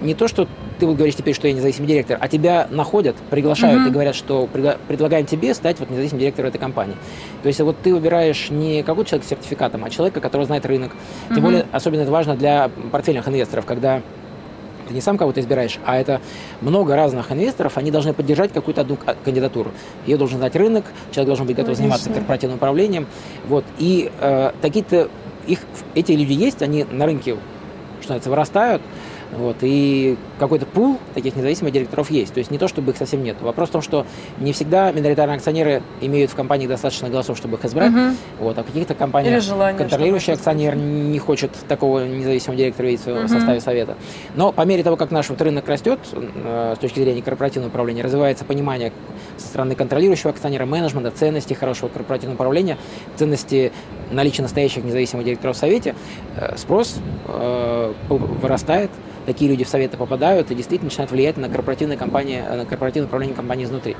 S3: не то, что ты вот говоришь теперь, что я независимый директор, а тебя находят, приглашают mm-hmm. и говорят, что предлагаем тебе стать вот независимым директором этой компании. То есть вот ты выбираешь не какой-то человек с сертификатом, а человека, который знает рынок. Тем mm-hmm. более, особенно это важно для портфельных инвесторов, когда ты не сам кого-то избираешь, а это много разных инвесторов, они должны поддержать какую-то одну кандидатуру. Ее должен знать рынок, человек должен быть готов Конечно. заниматься корпоративным управлением. Вот. И э, такие-то их, эти люди есть, они на рынке, что называется, вырастают, вот, и какой-то пул таких независимых директоров есть. То есть не то, чтобы их совсем нет. Вопрос в том, что не всегда миноритарные акционеры имеют в компании достаточно голосов, чтобы их избрать. Угу. Вот, а в каких-то компаниях желание, контролирующий акционер не хочет такого независимого директора видеть угу. в составе совета. Но по мере того, как наш вот рынок растет, э, с точки зрения корпоративного управления, развивается понимание со стороны контролирующего акционера, менеджмента, ценности хорошего корпоративного управления, ценности наличия настоящих независимых директоров в совете, э, спрос э, вырастает, такие люди в советы попадают и действительно начинают влиять на корпоративные компании, э, на корпоративное управление компании изнутри.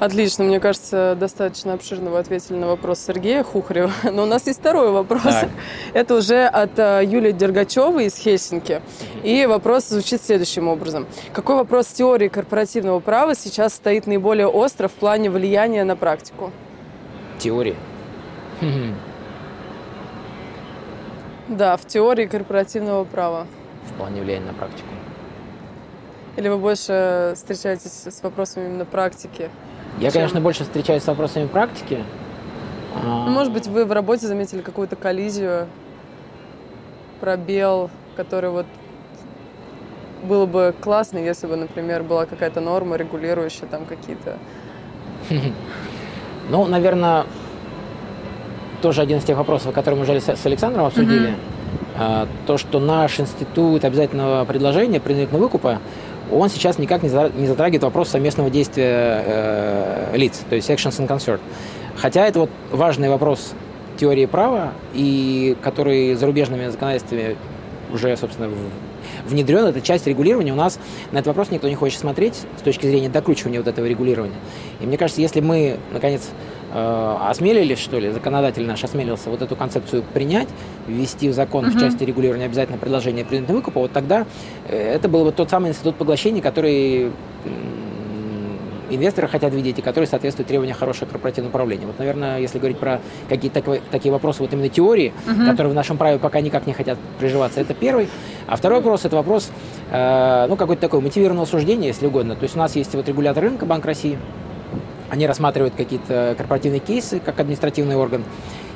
S4: Отлично, мне кажется, достаточно обширно вы ответили на вопрос Сергея Хухарева. Но у нас есть второй вопрос. Так. Это уже от э, Юлии Дергачевой из Хельсинки. И вопрос звучит следующим образом. Какой вопрос теории корпоративного права сейчас стоит наиболее остро в плане влияния на практику?
S3: Теория?
S4: Да, в теории корпоративного права
S3: в плане влияния на практику.
S4: Или вы больше встречаетесь с вопросами именно практики?
S3: Я, чем... конечно, больше встречаюсь с вопросами практики.
S4: А ну, может быть, вы в работе заметили какую-то коллизию, пробел, который вот было бы классно, если бы, например, была какая-то норма, регулирующая там какие-то...
S3: Ну, наверное, тоже один из тех вопросов, которые мы уже с Александром обсудили. Mm-hmm то, что наш институт обязательного предложения предметного выкупа, он сейчас никак не затрагивает вопрос совместного действия э, лиц, то есть actions and concern. Хотя это вот важный вопрос теории права, и который зарубежными законодательствами уже, собственно, внедрен, это часть регулирования. У нас на этот вопрос никто не хочет смотреть с точки зрения докручивания вот этого регулирования. И мне кажется, если мы, наконец, осмелились, что ли, законодатель наш осмелился вот эту концепцию принять, ввести в закон угу. в части регулирования обязательно предложения предметного выкупа, вот тогда э, это был вот тот самый институт поглощения, который инвесторы хотят видеть и которые соответствуют требованиям хорошего корпоративного управления. Вот, наверное, если говорить про какие-то такие, такие вопросы вот именно теории, угу. которые в нашем праве пока никак не хотят приживаться, это первый. А второй вопрос – это вопрос, э, ну, какой-то такой мотивированного суждения, если угодно. То есть у нас есть вот регулятор рынка, Банк России, они рассматривают какие-то корпоративные кейсы как административный орган.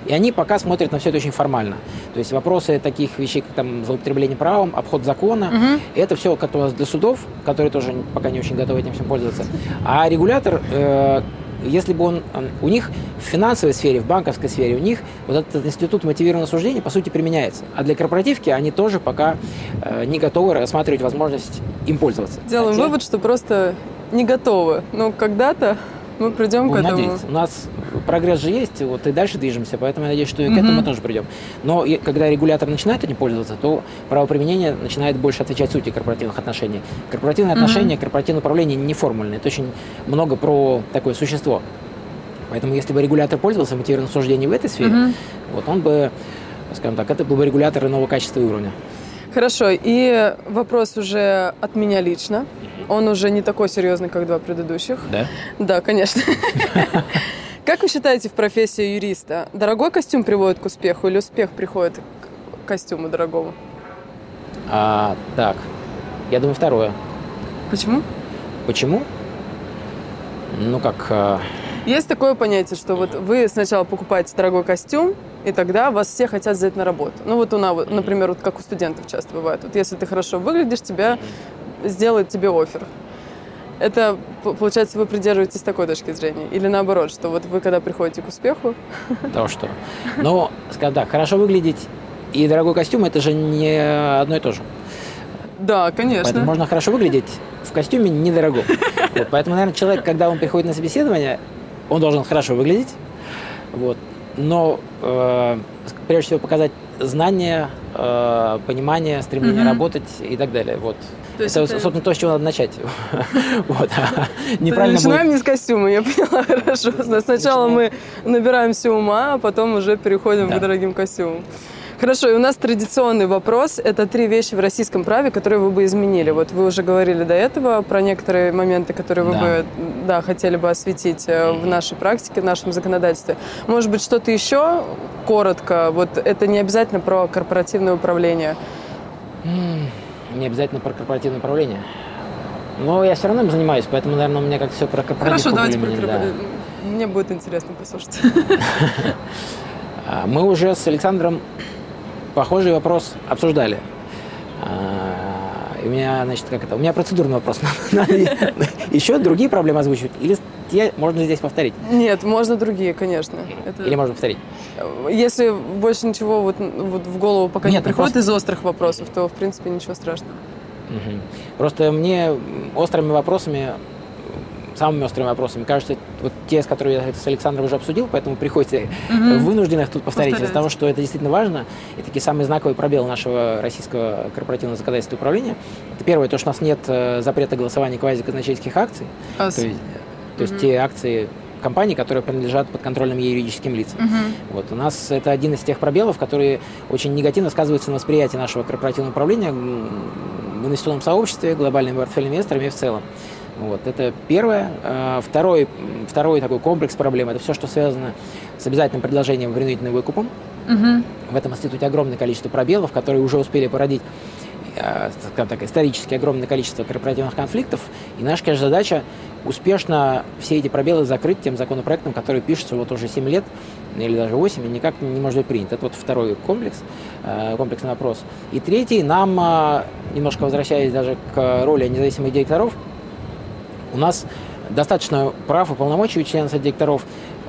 S3: И они пока смотрят на все это очень формально. То есть вопросы таких вещей, как там злоупотребление правом, обход закона, угу. это все как у для судов, которые тоже пока не очень готовы этим всем пользоваться. А регулятор, э, если бы он, у них в финансовой сфере, в банковской сфере, у них вот этот институт мотивированного суждения, по сути, применяется. А для корпоративки они тоже пока э, не готовы рассматривать возможность им пользоваться.
S4: Делаем Хотя... вывод, что просто не готовы. Но когда-то мы придем Будем к этому.
S3: Надеяться. У нас прогресс же есть, вот и дальше движемся, поэтому я надеюсь, что и к этому мы тоже придем. Но и, когда регулятор начинает этим пользоваться, то правоприменение начинает больше отвечать сути корпоративных отношений. Корпоративные отношения, корпоративное управление не формульное, это очень много про такое существо. Поэтому если бы регулятор пользовался мотивированным суждением в этой сфере, вот он бы, скажем так, это был бы регулятор иного качества и уровня.
S4: Хорошо, и вопрос уже от меня лично. Он уже не такой серьезный, как два предыдущих.
S3: Да?
S4: Да, конечно. Как вы считаете в профессии юриста? Дорогой костюм приводит к успеху или успех приходит к костюму дорогому?
S3: А, так, я думаю, второе.
S4: Почему?
S3: Почему? Ну, как...
S4: Есть такое понятие, что вот вы сначала покупаете дорогой костюм, и тогда вас все хотят взять на работу. Ну вот у нас, например, вот как у студентов часто бывает. Вот если ты хорошо выглядишь, тебя сделают тебе офер. Это, получается, вы придерживаетесь такой точки зрения? Или наоборот, что вот вы, когда приходите к успеху...
S3: То что. Ну, скажем так, хорошо выглядеть и дорогой костюм – это же не одно и то же.
S4: Да, конечно.
S3: Поэтому можно хорошо выглядеть в костюме недорогом. Вот, поэтому, наверное, человек, когда он приходит на собеседование, он должен хорошо выглядеть. Вот но э, прежде всего показать знания, э, понимание, стремление mm-hmm. работать и так далее. Вот. То это, это, собственно, то, с чего надо начать.
S4: вот. Неправильно Начинаем не с костюма, я поняла хорошо. Сначала мы набираемся ума, а потом уже переходим к дорогим костюмам. Хорошо, и у нас традиционный вопрос. Это три вещи в российском праве, которые вы бы изменили. Вот вы уже говорили до этого про некоторые моменты, которые вы да. бы да, хотели бы осветить э, в нашей практике, в нашем законодательстве. Может быть, что-то еще коротко? Вот это не обязательно про корпоративное управление.
S3: Не обязательно про корпоративное управление. Но я все равно им занимаюсь, поэтому, наверное, у меня как-то все про корпоративное
S4: Хорошо, давайте про корпоративное. Да. Мне будет интересно послушать.
S3: А, мы уже с Александром похожий вопрос обсуждали. А, у меня, значит, как это? У меня процедурный вопрос. Еще другие проблемы озвучивать? Или те можно здесь повторить?
S4: Нет, можно другие, конечно.
S3: Это... Или можно повторить?
S4: Если больше ничего вот, вот в голову пока Нет, не ну приходит просто... из острых вопросов, то, в принципе, ничего страшного.
S3: Угу. Просто мне острыми вопросами самыми острыми вопросами. Кажется, вот те, с которыми я с Александром уже обсудил, поэтому приходится угу. вынужденно их тут повторить, из-за того, что это действительно важно. И такие самые знаковые пробелы нашего российского корпоративного законодательства управления. Это первое, то, что у нас нет э, запрета голосования квазиказначейских акций. А то есть, то есть угу. те акции компаний, которые принадлежат подконтрольным юридическим лицам. Угу. Вот, у нас это один из тех пробелов, которые очень негативно сказываются на восприятии нашего корпоративного управления в инвестиционном сообществе, глобальными портфельными инвесторами и в целом. Вот, это первое. А, второй, второй такой комплекс проблем – это все, что связано с обязательным предложением принудительным выкупом. Угу. В этом институте огромное количество пробелов, которые уже успели породить а, скажем так, исторически огромное количество корпоративных конфликтов. И наша, конечно, задача успешно все эти пробелы закрыть тем законопроектом, который пишется вот уже 7 лет или даже 8, и никак не может быть принят. Это вот второй комплекс, а, комплексный вопрос. И третий, нам, немножко возвращаясь даже к роли независимых директоров, у нас достаточно прав и полномочий у членов совета директоров.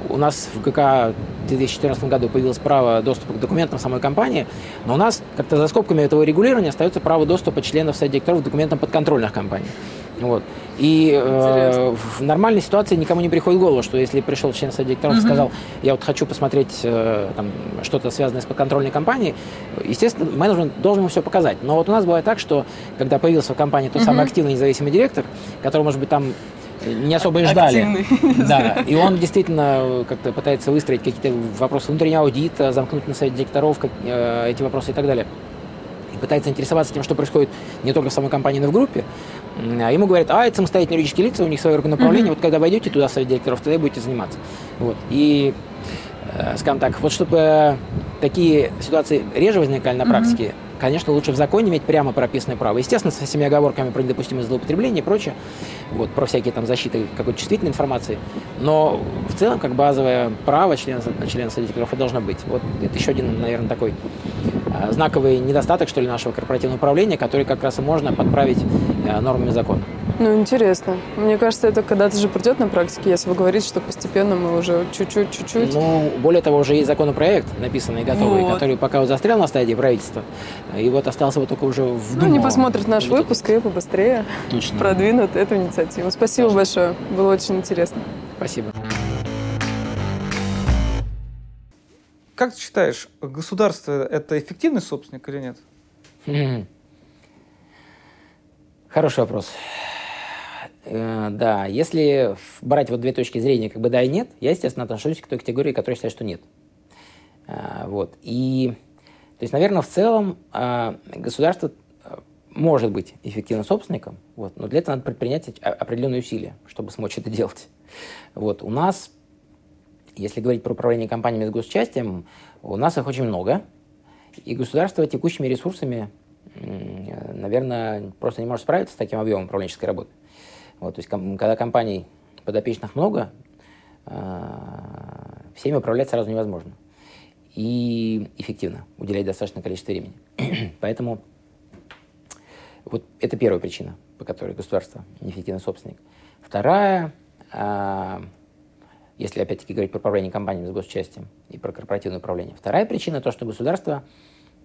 S3: У нас в ГК в 2014 году появилось право доступа к документам самой компании, но у нас как-то за скобками этого регулирования остается право доступа членов совета директоров к документам подконтрольных компаний. Вот. И э, в нормальной ситуации никому не приходит в голову, что если пришел член совета директоров угу. и сказал, я вот хочу посмотреть э, там, что-то связанное с подконтрольной компанией, естественно, менеджмент должен ему все показать. Но вот у нас бывает так, что когда появился в компании тот угу. самый активный независимый директор, который, может быть, там не особо и ждали. Да, и он действительно как-то пытается выстроить какие-то вопросы внутреннего аудита, замкнуть на совет директоров как, э, эти вопросы и так далее. И пытается интересоваться тем, что происходит не только в самой компании, но и в группе. А ему говорят, а, это самостоятельные юридические лица, у них свое органы управления, вот когда войдете туда, совет директоров, тогда и будете заниматься. Вот. И, э, скажем так, вот чтобы такие ситуации реже возникали на практике, конечно, лучше в законе иметь прямо прописанное право. Естественно, со всеми оговорками про недопустимое злоупотребление и прочее, вот, про всякие там защиты какой-то чувствительной информации. Но в целом, как базовое право члена, члена Совета директоров должно быть. Вот это еще один, наверное, такой а, знаковый недостаток, что ли, нашего корпоративного управления, который как раз и можно подправить нормами закона.
S4: Ну, интересно. Мне кажется, это когда-то же придет на практике, если вы говорите, что постепенно мы уже чуть-чуть, чуть-чуть.
S3: Ну, более того, уже есть законопроект, написанный и готовый, вот. который пока застрял на стадии правительства. И вот остался вот только уже в
S4: Ну, не посмотрят наш выпуск и побыстрее
S3: Точно.
S4: продвинут эту инициативу. Спасибо Точно. большое. Было очень интересно.
S3: Спасибо.
S2: Как ты считаешь, государство – это эффективный собственник или нет?
S3: Хороший вопрос. Э, да, если брать вот две точки зрения, как бы да и нет, я, естественно, отношусь к той категории, которая считает, что нет. Э, вот. И, то есть, наверное, в целом э, государство может быть эффективным собственником, вот, но для этого надо предпринять определенные усилия, чтобы смочь это делать. Вот. У нас, если говорить про управление компаниями с госучастием, у нас их очень много, и государство текущими ресурсами, наверное, просто не может справиться с таким объемом управленческой работы. Вот, то есть, когда компаний подопечных много, а, всеми управлять сразу невозможно. И эффективно уделять достаточное количество времени. Поэтому вот это первая причина, по которой государство неэффективный собственник. Вторая, а, если опять-таки говорить про управление компаниями с госучастием и про корпоративное управление. Вторая причина то, что государство,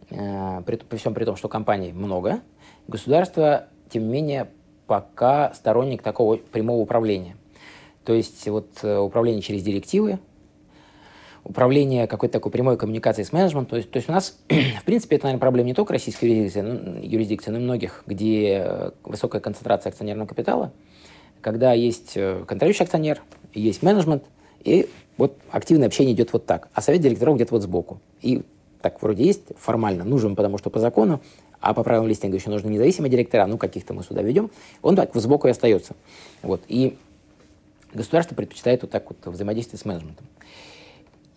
S3: при, при всем при том, что компаний много, государство, тем не менее, пока сторонник такого прямого управления. То есть вот э, управление через директивы, управление какой-то такой прямой коммуникацией с менеджментом. То есть, то есть у нас, в принципе, это, наверное, проблема не только российской юрисдикции, но, юрисдикции, но и многих, где э, высокая концентрация акционерного капитала, когда есть э, контролирующий акционер, есть менеджмент, и вот активное общение идет вот так, а совет директоров где-то вот сбоку. И так вроде есть формально, нужен, потому что по закону, а по правилам листинга еще нужны независимые директора, ну, каких-то мы сюда ведем, он так сбоку и остается. Вот. И государство предпочитает вот так вот взаимодействие с менеджментом.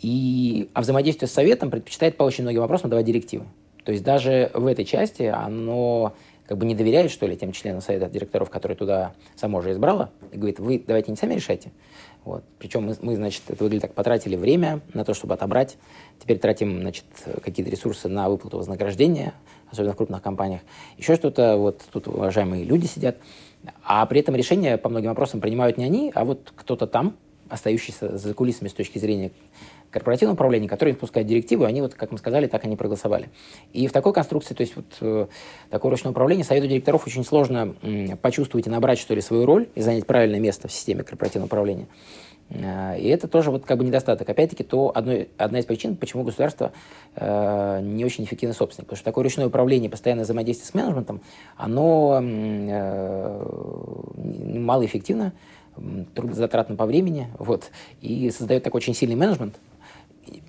S3: И, а взаимодействие с советом предпочитает по очень многим вопросам давать директивы. То есть даже в этой части оно как бы не доверяет, что ли, тем членам совета директоров, которые туда само же избрало, и говорит, вы давайте не сами решайте. Вот. Причем мы, мы, значит, это выглядит так, потратили время на то, чтобы отобрать, теперь тратим, значит, какие-то ресурсы на выплату вознаграждения, особенно в крупных компаниях. Еще что-то, вот тут уважаемые люди сидят, а при этом решения по многим вопросам принимают не они, а вот кто-то там, остающийся за кулисами с точки зрения корпоративного управления, которые выпускают директивы, они вот, как мы сказали, так они проголосовали. И в такой конструкции, то есть вот э, такое ручное управление, совету директоров очень сложно э, почувствовать и набрать, что ли, свою роль и занять правильное место в системе корпоративного управления. Э, и это тоже вот как бы недостаток. Опять-таки, то одно, одна из причин, почему государство э, не очень эффективный собственник. Потому что такое ручное управление, постоянное взаимодействие с менеджментом, оно э, малоэффективно, трудозатратно по времени, вот, и создает такой очень сильный менеджмент,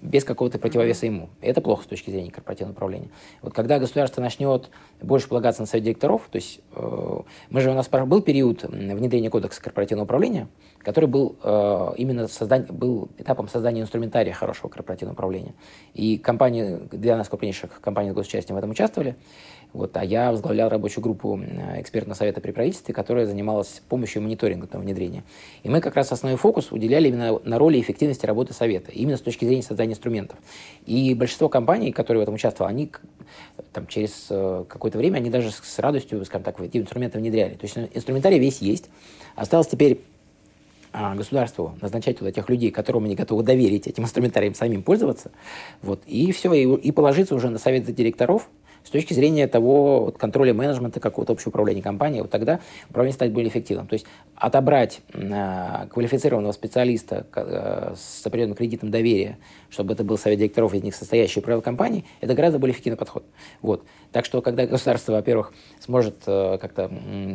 S3: без какого-то противовеса ему. Это плохо с точки зрения корпоративного управления. Вот когда государство начнет больше полагаться на совет директоров, то есть э, мы же у нас был период внедрения кодекса корпоративного управления, который был э, именно создание, был этапом создания инструментария хорошего корпоративного управления. И компании, для нас крупнейших компаний с госучастием в этом участвовали. Вот, а я возглавлял рабочую группу экспертного совета при правительстве, которая занималась помощью мониторинга этого внедрения. И мы как раз основной фокус уделяли именно на роли эффективности работы совета, именно с точки зрения создания инструментов. И большинство компаний, которые в этом участвовали, они там, через э, какое-то время, они даже с радостью, скажем так, эти инструменты внедряли. То есть инструментарий весь есть. Осталось теперь а, государству назначать туда тех людей, которым они готовы доверить этим инструментарием самим пользоваться, вот, и все, и, и положиться уже на совет директоров, с точки зрения того вот, контроля менеджмента, какого-то общего управления компанией, вот тогда управление станет более эффективным. То есть отобрать э, квалифицированного специалиста э, с определенным кредитом доверия, чтобы это был совет директоров из них состоящий правил компании, это гораздо более эффективный подход. Вот. Так что, когда государство, во-первых, сможет э, как-то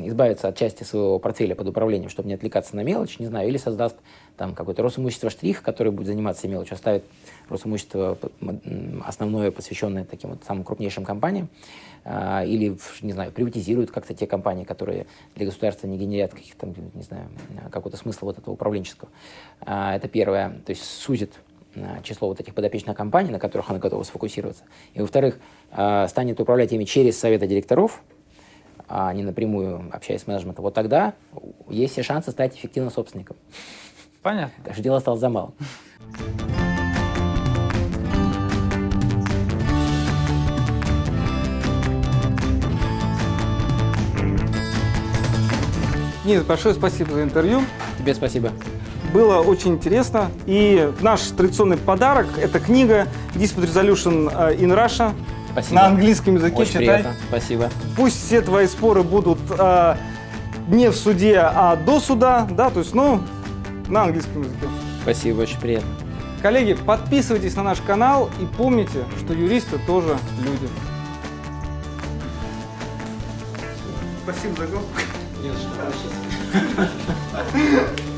S3: избавиться от части своего портфеля под управлением, чтобы не отвлекаться на мелочь, не знаю, или создаст там какой-то Росимущество штрих, который будет заниматься мелочью, оставит Росимущество основное посвященное таким вот самым крупнейшим компаниям, а, или, не знаю, приватизируют как-то те компании, которые для государства не генерят каких-то, не знаю, какого-то смысла вот этого управленческого. А, это первое, то есть сузит а, число вот этих подопечных компаний, на которых она готова сфокусироваться. И, во-вторых, станет управлять ими через советы директоров, а не напрямую общаясь с менеджментом, вот тогда есть все шансы стать эффективным собственником.
S2: Понятно.
S3: Так что дело осталось за малым.
S2: Денис, большое спасибо за интервью.
S3: Тебе спасибо.
S2: Было очень интересно. И наш традиционный подарок – это книга Dispute Resolution э, in Russia.
S3: Спасибо.
S2: На английском языке
S3: Очень
S2: читай.
S3: приятно. Спасибо.
S2: Пусть все твои споры будут э, не в суде, а до суда, да, то есть, ну, на английском языке.
S3: Спасибо, очень приятно.
S2: Коллеги, подписывайтесь на наш канал и помните, что юристы тоже люди. Спасибо за гость.
S3: Не за что.